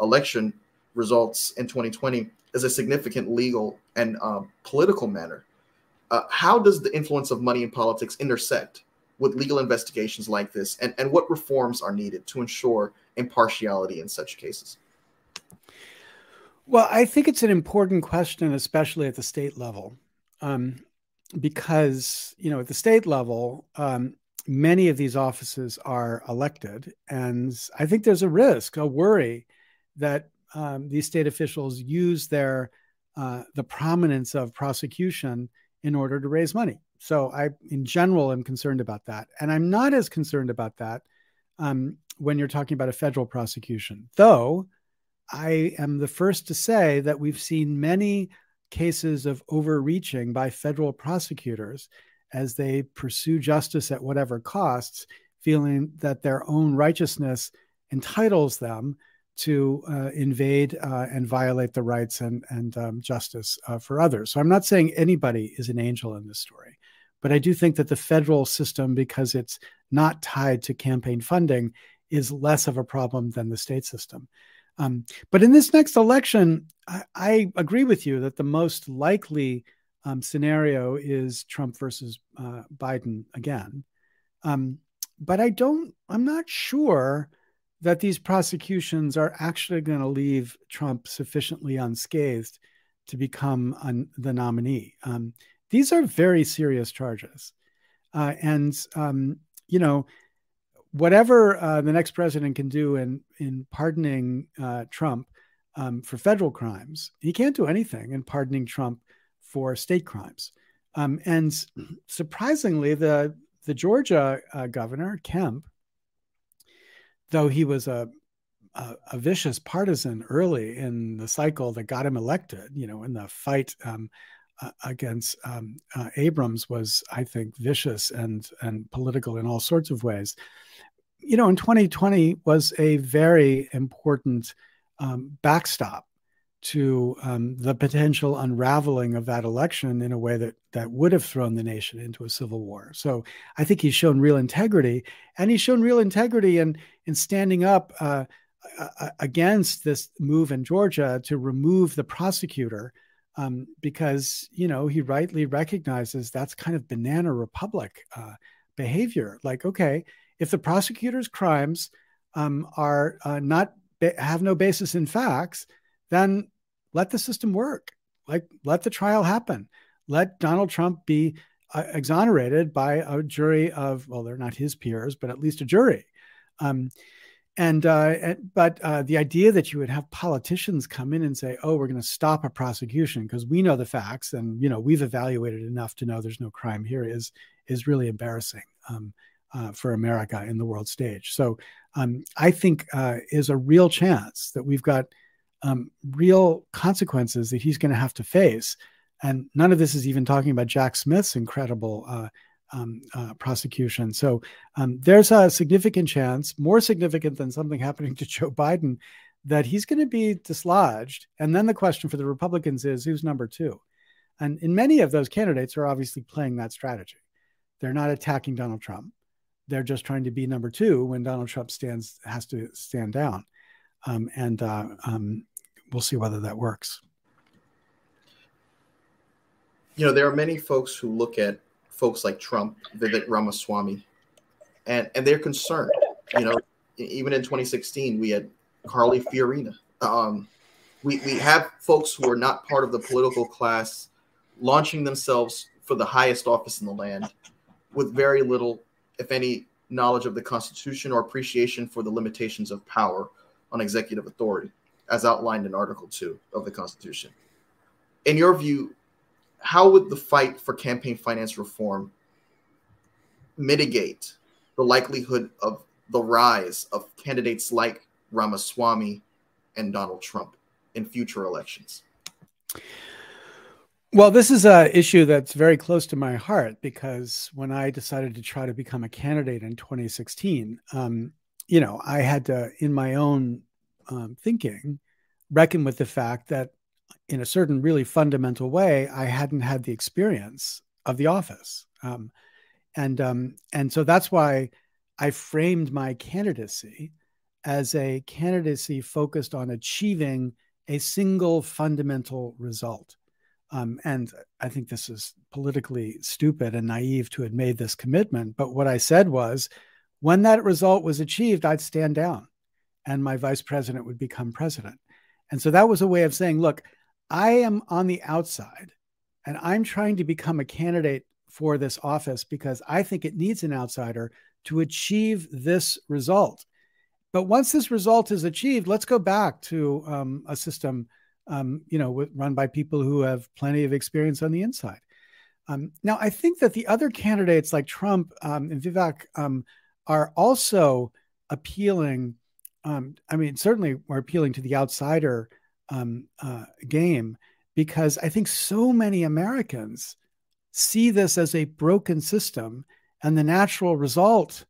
election results in 2020 is a significant legal and um, political matter. Uh, how does the influence of money in politics intersect with legal investigations like this, and, and what reforms are needed to ensure impartiality in such cases?
Well, I think it's an important question, especially at the state level, um, because you know at the state level, um, many of these offices are elected, and I think there's a risk, a worry that um, these state officials use their uh, the prominence of prosecution in order to raise money. So I, in general, am concerned about that, and I'm not as concerned about that um, when you're talking about a federal prosecution. Though I am the first to say that we've seen many cases of overreaching by federal prosecutors as they pursue justice at whatever costs, feeling that their own righteousness entitles them to uh, invade uh, and violate the rights and, and um, justice uh, for others. So I'm not saying anybody is an angel in this story, but I do think that the federal system, because it's not tied to campaign funding, is less of a problem than the state system. Um, but in this next election, I, I, agree with you that the most likely um, scenario is Trump versus uh, Biden again. Um, but I don't, I'm not sure that these prosecutions are actually going to leave Trump sufficiently unscathed to become the nominee. Um, these are very serious charges. Uh, and, um, you know, whatever uh, the next president can do in, in pardoning uh, Trump um, for federal crimes, he can't do anything in pardoning Trump for state crimes. Um, and (clears throat) surprisingly, the, the Georgia uh, governor, Kemp, though he was a, a, a vicious partisan early in the cycle that got him elected, you know, in the fight um, uh, against um, uh, Abrams was, I think, vicious and and political in all sorts of ways. You know, in 2020 was a very important um, backstop to um, the potential unraveling of that election in a way that that would have thrown the nation into a civil war. So I think he's shown real integrity, and he's shown real integrity in in standing up uh, against this move in Georgia to remove the prosecutor, um, because you know he rightly recognizes that's kind of banana republic uh, behavior. Like, okay, if the prosecutor's crimes um, are uh, not have no basis in facts, then let the system work. Like, let the trial happen. Let Donald Trump be uh, exonerated by a jury of, well, they're not his peers, but at least a jury. Um, and, uh, and, but uh, the idea that you would have politicians come in and say, "Oh, we're going to stop a prosecution because we know the facts and you know we've evaluated enough to know there's no crime here," is is really embarrassing um, uh, for America in the world stage. So um, I think uh, is a real chance that we've got um, real consequences that he's going to have to face. And none of this is even talking about Jack Smith's incredible uh, um, uh, prosecution. So um, there's a significant chance, more significant than something happening (laughs) to Joe Biden, that he's going to be dislodged. And then the question for the Republicans is who's number two? And in many of those candidates are obviously playing that strategy. They're not attacking Donald Trump. They're just trying to be number two when Donald Trump stands has to stand down. Um, and uh, um, we'll see whether that works.
You know, there are many folks who look at folks like Trump, Vivek Ramaswamy, and and they're concerned. You know, even in 2016, we had Carly Fiorina. Um, we we have folks who are not part of the political class launching themselves for the highest office in the land with very little, if any, knowledge of the Constitution or appreciation for the limitations of power on executive authority, as outlined in Article 2 of the Constitution. In your view, how would the fight for campaign finance reform mitigate the likelihood of the rise of candidates like Ramaswamy and Donald Trump in future elections?
Well, this is an issue that's very close to my heart because when I decided to try to become a candidate in 2016, um, you know, I had to, in my own um, thinking, reckon with the fact that in a certain really fundamental way, I hadn't had the experience of the office. Um, and um, and so that's why I framed my candidacy as a candidacy focused on achieving a single fundamental result. Um, and I think this is politically stupid and naive to have made this commitment. But what I said was when that result was achieved, I'd stand down and my vice president would become president. And so that was a way of saying, look, I am on the outside and I'm trying to become a candidate for this office because I think it needs an outsider to achieve this result. But once this result is achieved, let's go back to um, a system, um, you know, run by people who have plenty of experience on the inside. Um, now, I think that the other candidates like Trump um, and Vivek um, are also appealing. Um, I mean, certainly are appealing to the outsider uh, game because I think so many Americans see this as a broken system, and the natural result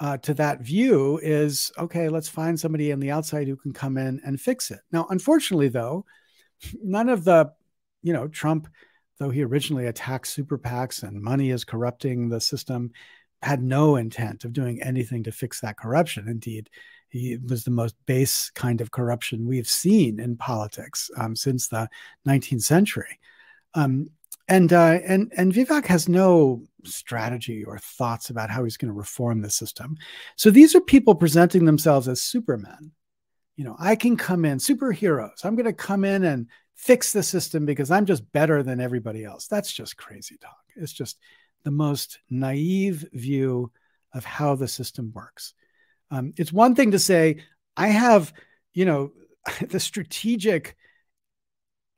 uh, to that view is okay, let's find somebody on the outside who can come in and fix it. Now, unfortunately, though, (laughs) none of the, you know, Trump, though he originally attacked super PACs and money is corrupting the system, had no intent of doing anything to fix that corruption. Indeed, he was the most base kind of corruption we've seen in politics um, since the 19th century. Um, and uh, and and Vivek has no strategy or thoughts about how he's going to reform the system. So these are people presenting themselves as supermen. You know, I can come in, superheroes. I'm going to come in and fix the system because I'm just better than everybody else. That's just crazy talk. It's just the most naive view of how the system works. Um, it's one thing to say, I have, you know, (laughs) the strategic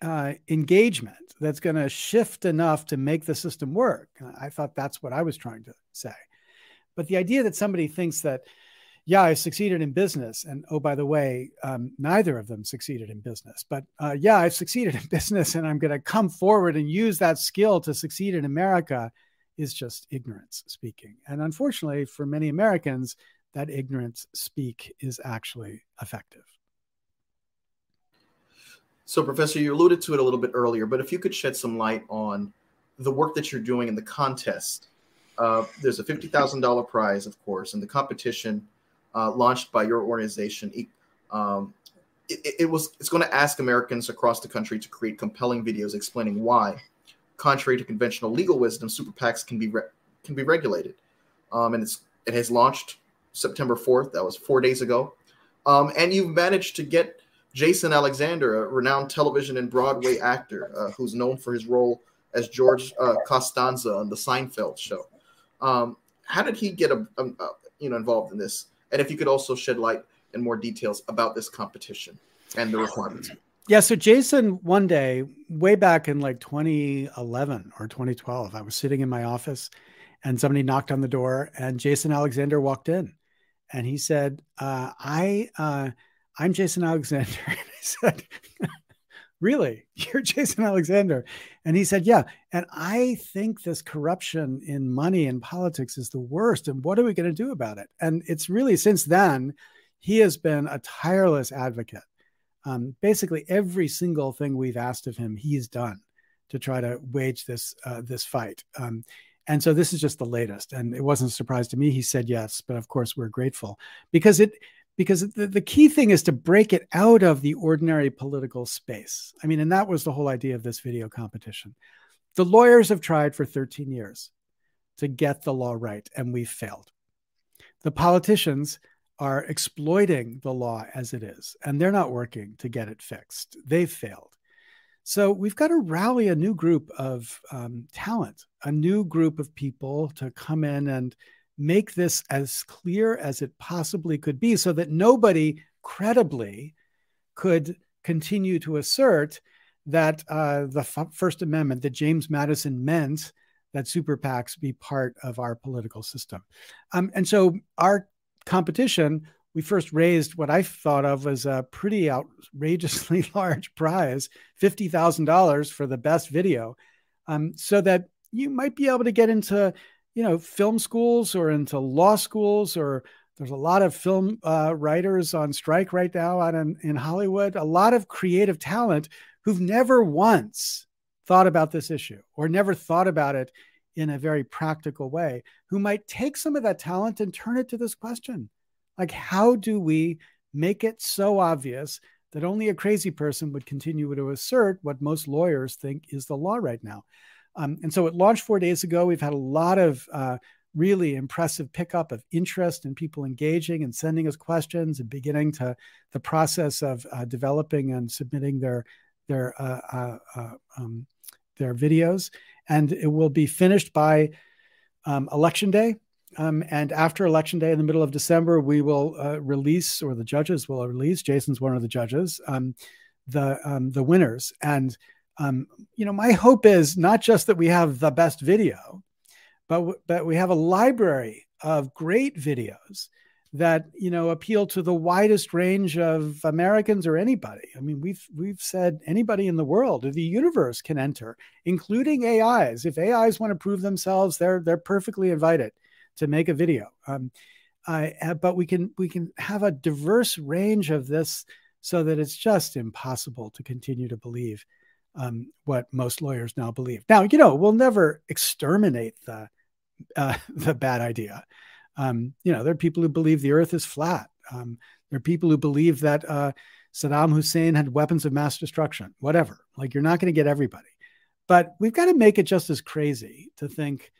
uh, engagement that's going to shift enough to make the system work. I thought that's what I was trying to say. But the idea that somebody thinks that, yeah, I succeeded in business, and oh, by the way, um, neither of them succeeded in business, but uh, yeah, I've succeeded in (laughs) business, and I'm going to come forward and use that skill to succeed in America is just ignorance speaking. And unfortunately, for many Americans, that ignorance speak is actually effective.
So, Professor, you alluded to it a little bit earlier, but if you could shed some light on the work that you're doing in the contest. Uh, there's a $50,000 prize, of course, and the competition uh, launched by your organization. Um, it, it, was it's going to ask Americans across the country to create compelling videos explaining why, contrary to conventional legal wisdom, super PACs can be re- can be regulated. Um, and it's it has launched September 4th. That was four days ago. Um, and you've managed to get Jason Alexander, a renowned television and Broadway actor uh, who's known for his role as George uh, Costanza on the Seinfeld show. Um, how did he get a, a, a, you know involved in this? And if you could also shed light and more details about this competition and the requirements.
Yeah, so Jason, one day, way back in like 2011 or 2012, I was sitting in my office and somebody knocked on the door and Jason Alexander walked in and he said, uh, I, uh, I'm Jason Alexander. (laughs) And I said, Really? (laughs) You're Jason Alexander? And he said, Yeah. And I think this corruption in money and politics is the worst. And what are we going to do about it? And it's really since then, he has been a tireless advocate. Um, basically, every single thing we've asked of him, he's done to try to wage this uh, this fight. Um, and so this is just the latest. And it wasn't a surprise to me. He said yes, but of course we're grateful because it because the, the key thing is to break it out of the ordinary political space. I mean, and that was the whole idea of this video competition. The lawyers have tried for 13 years to get the law right, and we've failed. The politicians are exploiting the law as it is, and they're not working to get it fixed. They've failed. So we've got to rally a new group of um, talent, a new group of people to come in and make this as clear as it possibly could be so that nobody credibly could continue to assert that uh, the F- First Amendment, that James Madison meant that super PACs be part of our political system. Um, and so our competition, we first raised what I thought of as a pretty outrageously (laughs) large prize $50,000 for the best video, um, so that you might be able to get into you know film schools or into law schools or there's a lot of film uh, writers on strike right now out in, in Hollywood, a lot of creative talent who've never once thought about this issue or never thought about it in a very practical way, who might take some of that talent and turn it to this question. Like, how do we make it so obvious that only a crazy person would continue to assert what most lawyers think is the law right now? Um, and so it launched four days ago. We've had a lot of uh, really impressive pickup of interest and in people engaging and sending us questions and beginning to the process of uh, developing and submitting their their uh, uh, uh, um, their videos, and it will be finished by um, election day. Um, and after election day in the middle of December, we will uh, release, or the judges will release. Jason's one of the judges. Um, the um, the winners, and um, you know, my hope is not just that we have the best video, but but we have a library of great videos that you know appeal to the widest range of Americans or anybody. I mean, we've we've said anybody in the world or the universe can enter, including AIs. If AIs want to prove themselves, they're they're perfectly invited to make a video. Um, uh, but we can we can have a diverse range of this so that it's just impossible to continue to believe um, what most lawyers now believe. Now, you know, we'll never exterminate the uh, (laughs) the bad idea. Um, you know, there are people who believe the earth is flat. Um, there are people who believe that uh, Saddam Hussein had weapons of mass destruction, whatever. Like, you're not going to get everybody. But we've got to make it just as crazy to think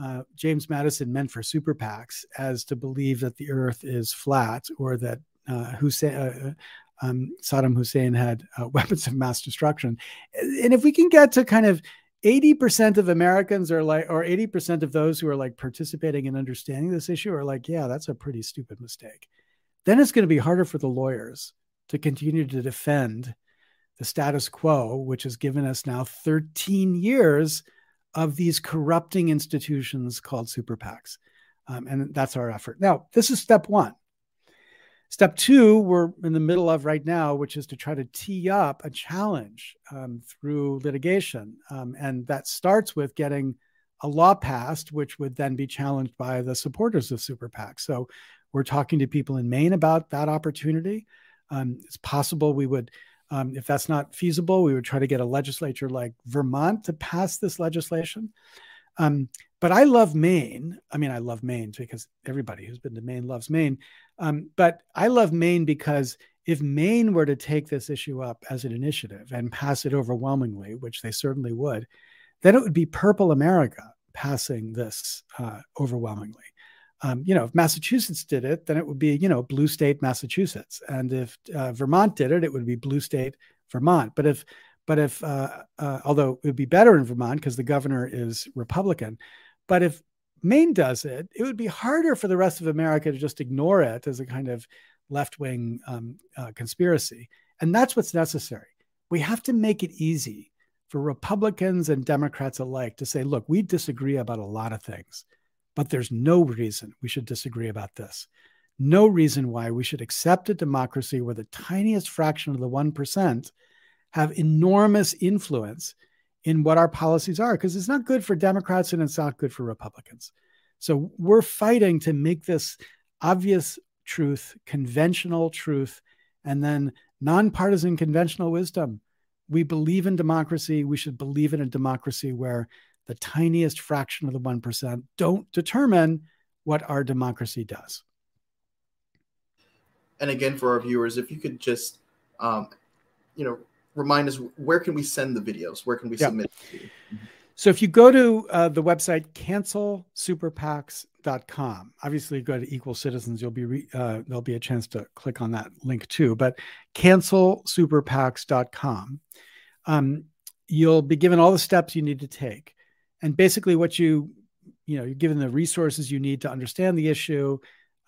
uh, James Madison meant for super PACs as to believe that the earth is flat or that uh, Hussein, uh, um, Saddam Hussein had uh, (laughs) weapons of mass destruction. And if we can get to kind of 80% of Americans are like, or 80% of those who are like participating in understanding this issue are like, yeah, that's a pretty stupid mistake. Then it's going to be harder for the lawyers to continue to defend the status quo, which has given us now 13 years of these corrupting institutions called super PACs. Um, and that's our effort. Now, this is step one. Step two, we're in the middle of right now, which is to try to tee up a challenge um, through litigation. Um, and that starts with getting a law passed, which would then be challenged by the supporters of super PACs. So we're talking to people in Maine about that opportunity. Um, it's possible we would, um, if that's not feasible, we would try to get a legislature like Vermont to pass this legislation. Um, but I love Maine. I mean, I love Maine because everybody who's been to Maine loves Maine. Um, but I love Maine because if Maine were to take this issue up as an initiative and pass it overwhelmingly, which they certainly would, then it would be Purple America passing this uh, overwhelmingly. Um, you know, if Massachusetts did it, then it would be, you know, blue state Massachusetts. And if uh, Vermont did it, it would be blue state Vermont. But if, but if, uh, uh although it would be better in Vermont because the governor is Republican, but if Maine does it, it would be harder for the rest of America to just ignore it as a kind of left wing um, uh, conspiracy. And that's what's necessary. We have to make it easy for Republicans and Democrats alike to say, look, we disagree about a lot of things, but there's no reason we should disagree about this. No reason why we should accept a democracy where the tiniest fraction of the 1% have enormous influence in what our policies are because it's not good for Democrats and it's not good for Republicans. So we're fighting to make this obvious truth, conventional truth, and then nonpartisan conventional wisdom. We believe in democracy. We should believe in a democracy where the tiniest fraction of the 1% don't determine what our democracy does.
And again, for our viewers, if you could just, um, you know, remind us where can we send the videos? Where can we submit?
So if you go to uh, the website cancelsuperpacs.com, obviously go to Equal Citizens, you'll be re- uh, there'll be a chance to click on that link too. But cancelsuperpacs.com. um, you'll be given all the steps you need to take. And basically, what you, you know, you're given the resources you need to understand the issue.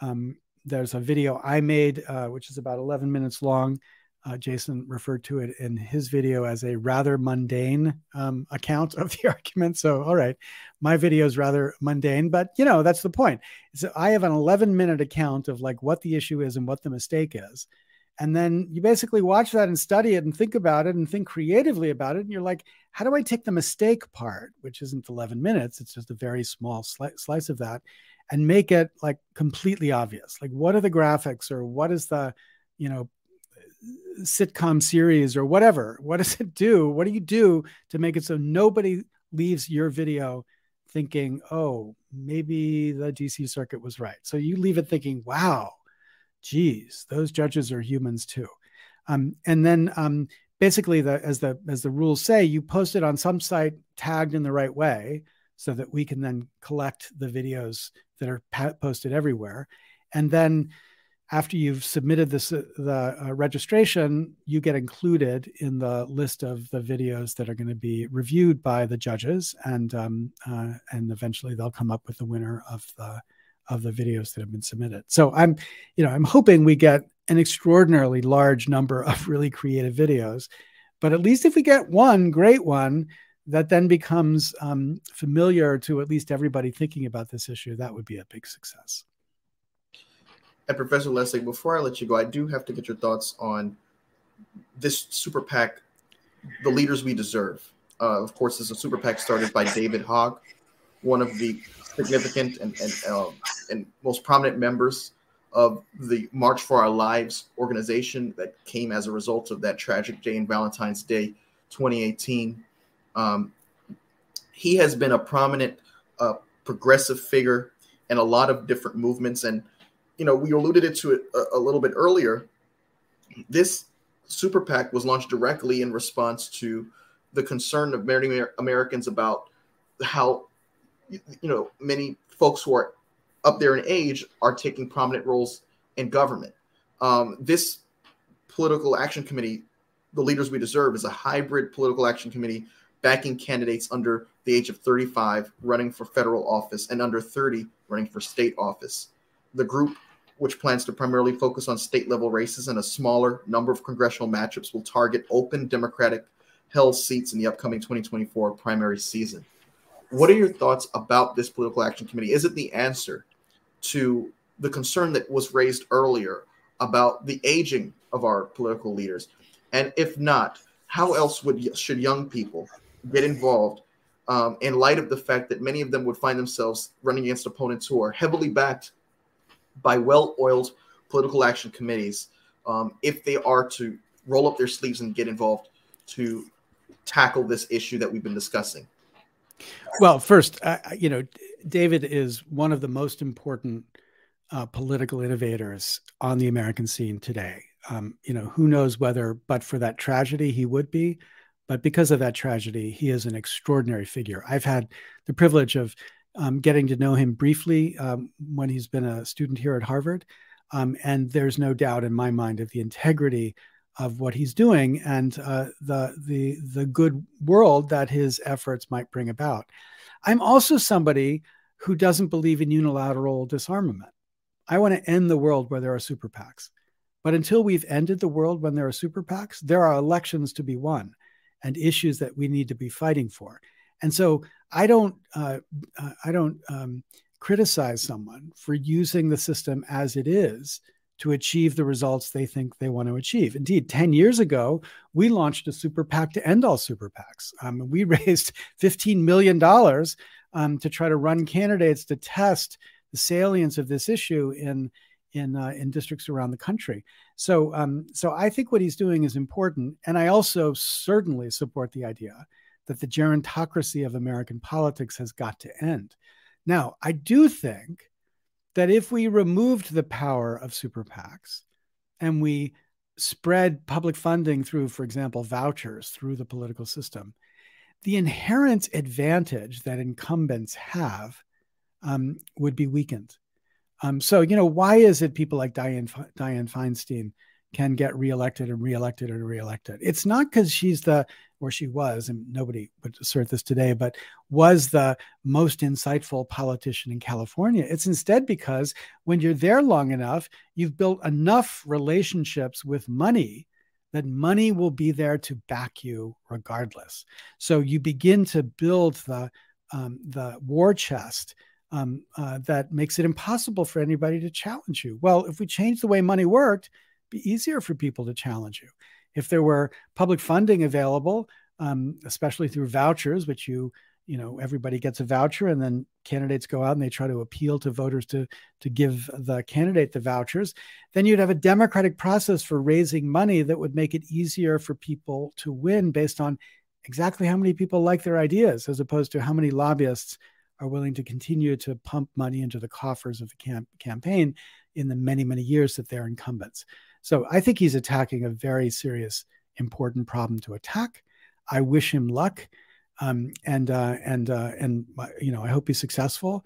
Um, there's a video I made, uh, which is about 11 minutes long. Uh, Jason referred to it in his video as a rather mundane um, account of the (laughs) argument. So, all right, my video is rather mundane, but you know that's the point. So I have an 11 minute account of like what the issue is and what the mistake is, and then you basically watch that and study it and think about it and think creatively about it. And you're like, how do I take the mistake part, which isn't 11 minutes? It's just a very small sli- slice of that, and make it like completely obvious. Like, what are the graphics or what is the, you know, sitcom series or whatever? What does it do? What do you do to make it so nobody leaves your video thinking, oh, maybe the DC circuit was right? So you leave it thinking, wow geez, those judges are humans too. Um, and then um, basically, the, as the as the rules say, you post it on some site tagged in the right way, so that we can then collect the videos that are posted everywhere. And then after you've submitted this uh, the uh, registration, you get included in the list of the videos that are going to be reviewed by the judges, and um, uh, and eventually they'll come up with the winner of the of the videos that have been submitted. So I'm, you know, I'm hoping we get an extraordinarily large number of (laughs) really creative videos, but at least if we get one great one that then becomes um, familiar to at least everybody thinking about this issue, that would be a big success.
And Professor Lessig, before I let you go, I do have to get your thoughts on this super PAC, the leaders we deserve. Uh, of course, this is a super PAC started by David Hogg, one of the significant and and, uh, and most prominent members of the March for Our Lives organization that came as a result of that tragic day in Valentine's Day 2018. Um, he has been a prominent uh, progressive figure in a lot of different movements. And, you know, we alluded to it a, a little bit earlier. This super PAC was launched directly in response to the concern of many Americans about how you know, many folks who are up there in age are taking prominent roles in government. Um, this political action committee, the leaders we deserve, is a hybrid political action committee backing candidates under the age of 35 running for federal office and under 30 running for state office. The group, which plans to primarily focus on state level races and a smaller number of congressional matchups, will target open Democratic held seats in the upcoming 2024 primary season. What are your thoughts about this political action committee? Is it the answer to the concern that was raised earlier about the aging of our political leaders? And if not, how else would should young people get involved um, in light of the fact that many of them would find themselves running against opponents who are heavily backed by well-oiled political action committees um, if they are to roll up their sleeves and get involved to tackle this issue that we've been discussing?
Well, first, uh, you know, David is one of the most important uh, political innovators on the American scene today. Um, you know, who knows whether, but for that tragedy, he would be. But because of that tragedy, he is an extraordinary figure. I've had the privilege of um, getting to know him briefly um, when he's been a student here at Harvard. Um, and there's no doubt in my mind of the integrity of what he's doing and uh, the the the good world that his efforts might bring about. I'm also somebody who doesn't believe in unilateral disarmament. I want to end the world where there are super PACs. But until we've ended the world when there are super PACs, there are elections to be won and issues that we need to be fighting for. And so I don't uh, uh I don't um, criticize someone for using the system as it is to achieve the results they think they want to achieve. Indeed, 10 years ago, we launched a super PAC to end all super PACs. Um, we (laughs) raised $15 million um, to try to run candidates to test the salience of this issue in, in, uh, in districts around the country. So, um, so I think what he's doing is important. And I also certainly support the idea that the gerontocracy of American politics has got to end. Now, I do think that if we removed the power of super PACs and we spread public funding through, for example, vouchers through the political system, the inherent advantage that incumbents have um, would be weakened. Um, so, you know, why is it people like Diane, Dianne Feinstein can get reelected and reelected and reelected? It's not because she's the or she was, and nobody would assert this today, but was the most insightful politician in California. It's instead because when you're there long enough, you've built enough relationships with money that money will be there to back you regardless. So you begin to build the um, the war chest um, uh, that makes it impossible for anybody to challenge you. Well, if we change the way money worked, be easier for people to challenge you. If there were public funding available, um, especially through vouchers, which you you know everybody gets a voucher and then candidates go out and they try to appeal to voters to to give the candidate the vouchers then you'd have a democratic process for raising money that would make it easier for people to win based on exactly how many people like their ideas as opposed to how many lobbyists are willing to continue to pump money into the coffers of the camp- campaign in the many many years that they're incumbents so i think he's attacking a very serious important problem to attack i wish him luck um, and uh, and uh, and you know I hope he's successful.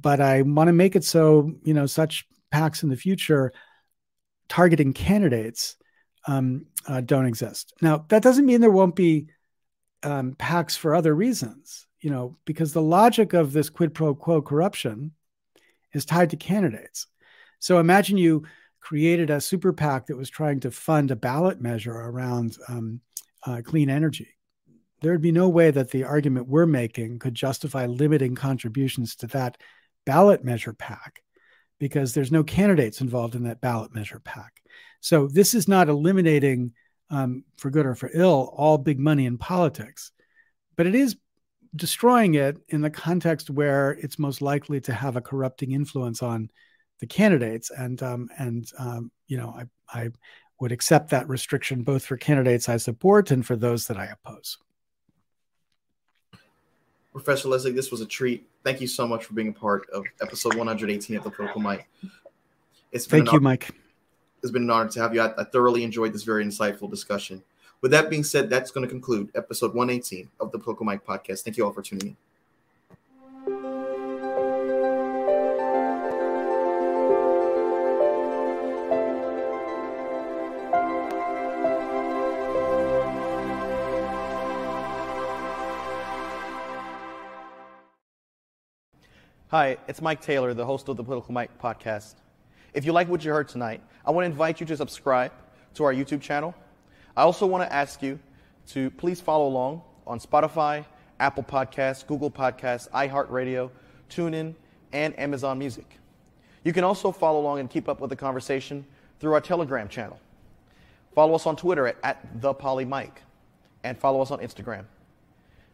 But I want to make it so you know such PACs in the future targeting candidates um, uh, don't exist. Now that doesn't mean there won't be um, PACs for other reasons. You know because the logic of this quid pro quo corruption is tied to candidates. So imagine you created a super PAC that was trying to fund a ballot measure around um, uh, clean energy there'd be no way that the argument we're making could justify limiting contributions to that ballot measure PAC because there's no candidates involved in that ballot measure PAC. So this is not eliminating, um, for good or for ill, all big money in politics, but it is destroying it in the context where it's most likely to have a corrupting influence on the candidates. And um, and um, you know, I I would accept that restriction both for candidates I support and for those that I oppose.
Professor Lessig, this was a treat. Thank you so much for being a part of episode 118 of the Political Mike.
It's Thank you, Mike.
It's been an honor to have you. I, I thoroughly enjoyed this very insightful discussion. With that being said, that's going to conclude episode 118 of the Political Mike podcast. Thank you all for tuning in.
Hi, it's Mike Taylor, the host of the Political Mike podcast. If you like what you heard tonight, I want to invite you to subscribe to our YouTube channel. I also want to ask you to please follow along on Spotify, Apple Podcasts, Google Podcasts, iHeartRadio, TuneIn, and Amazon Music. You can also follow along and keep up with the conversation through our Telegram channel. Follow us on Twitter at, at ThePollyMike, and follow us on Instagram.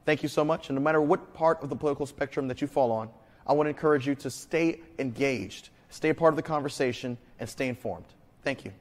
Thank you so much, and no matter what part of the political spectrum that you fall on, I want to encourage you to stay engaged, stay a part of the conversation, and stay informed. Thank you.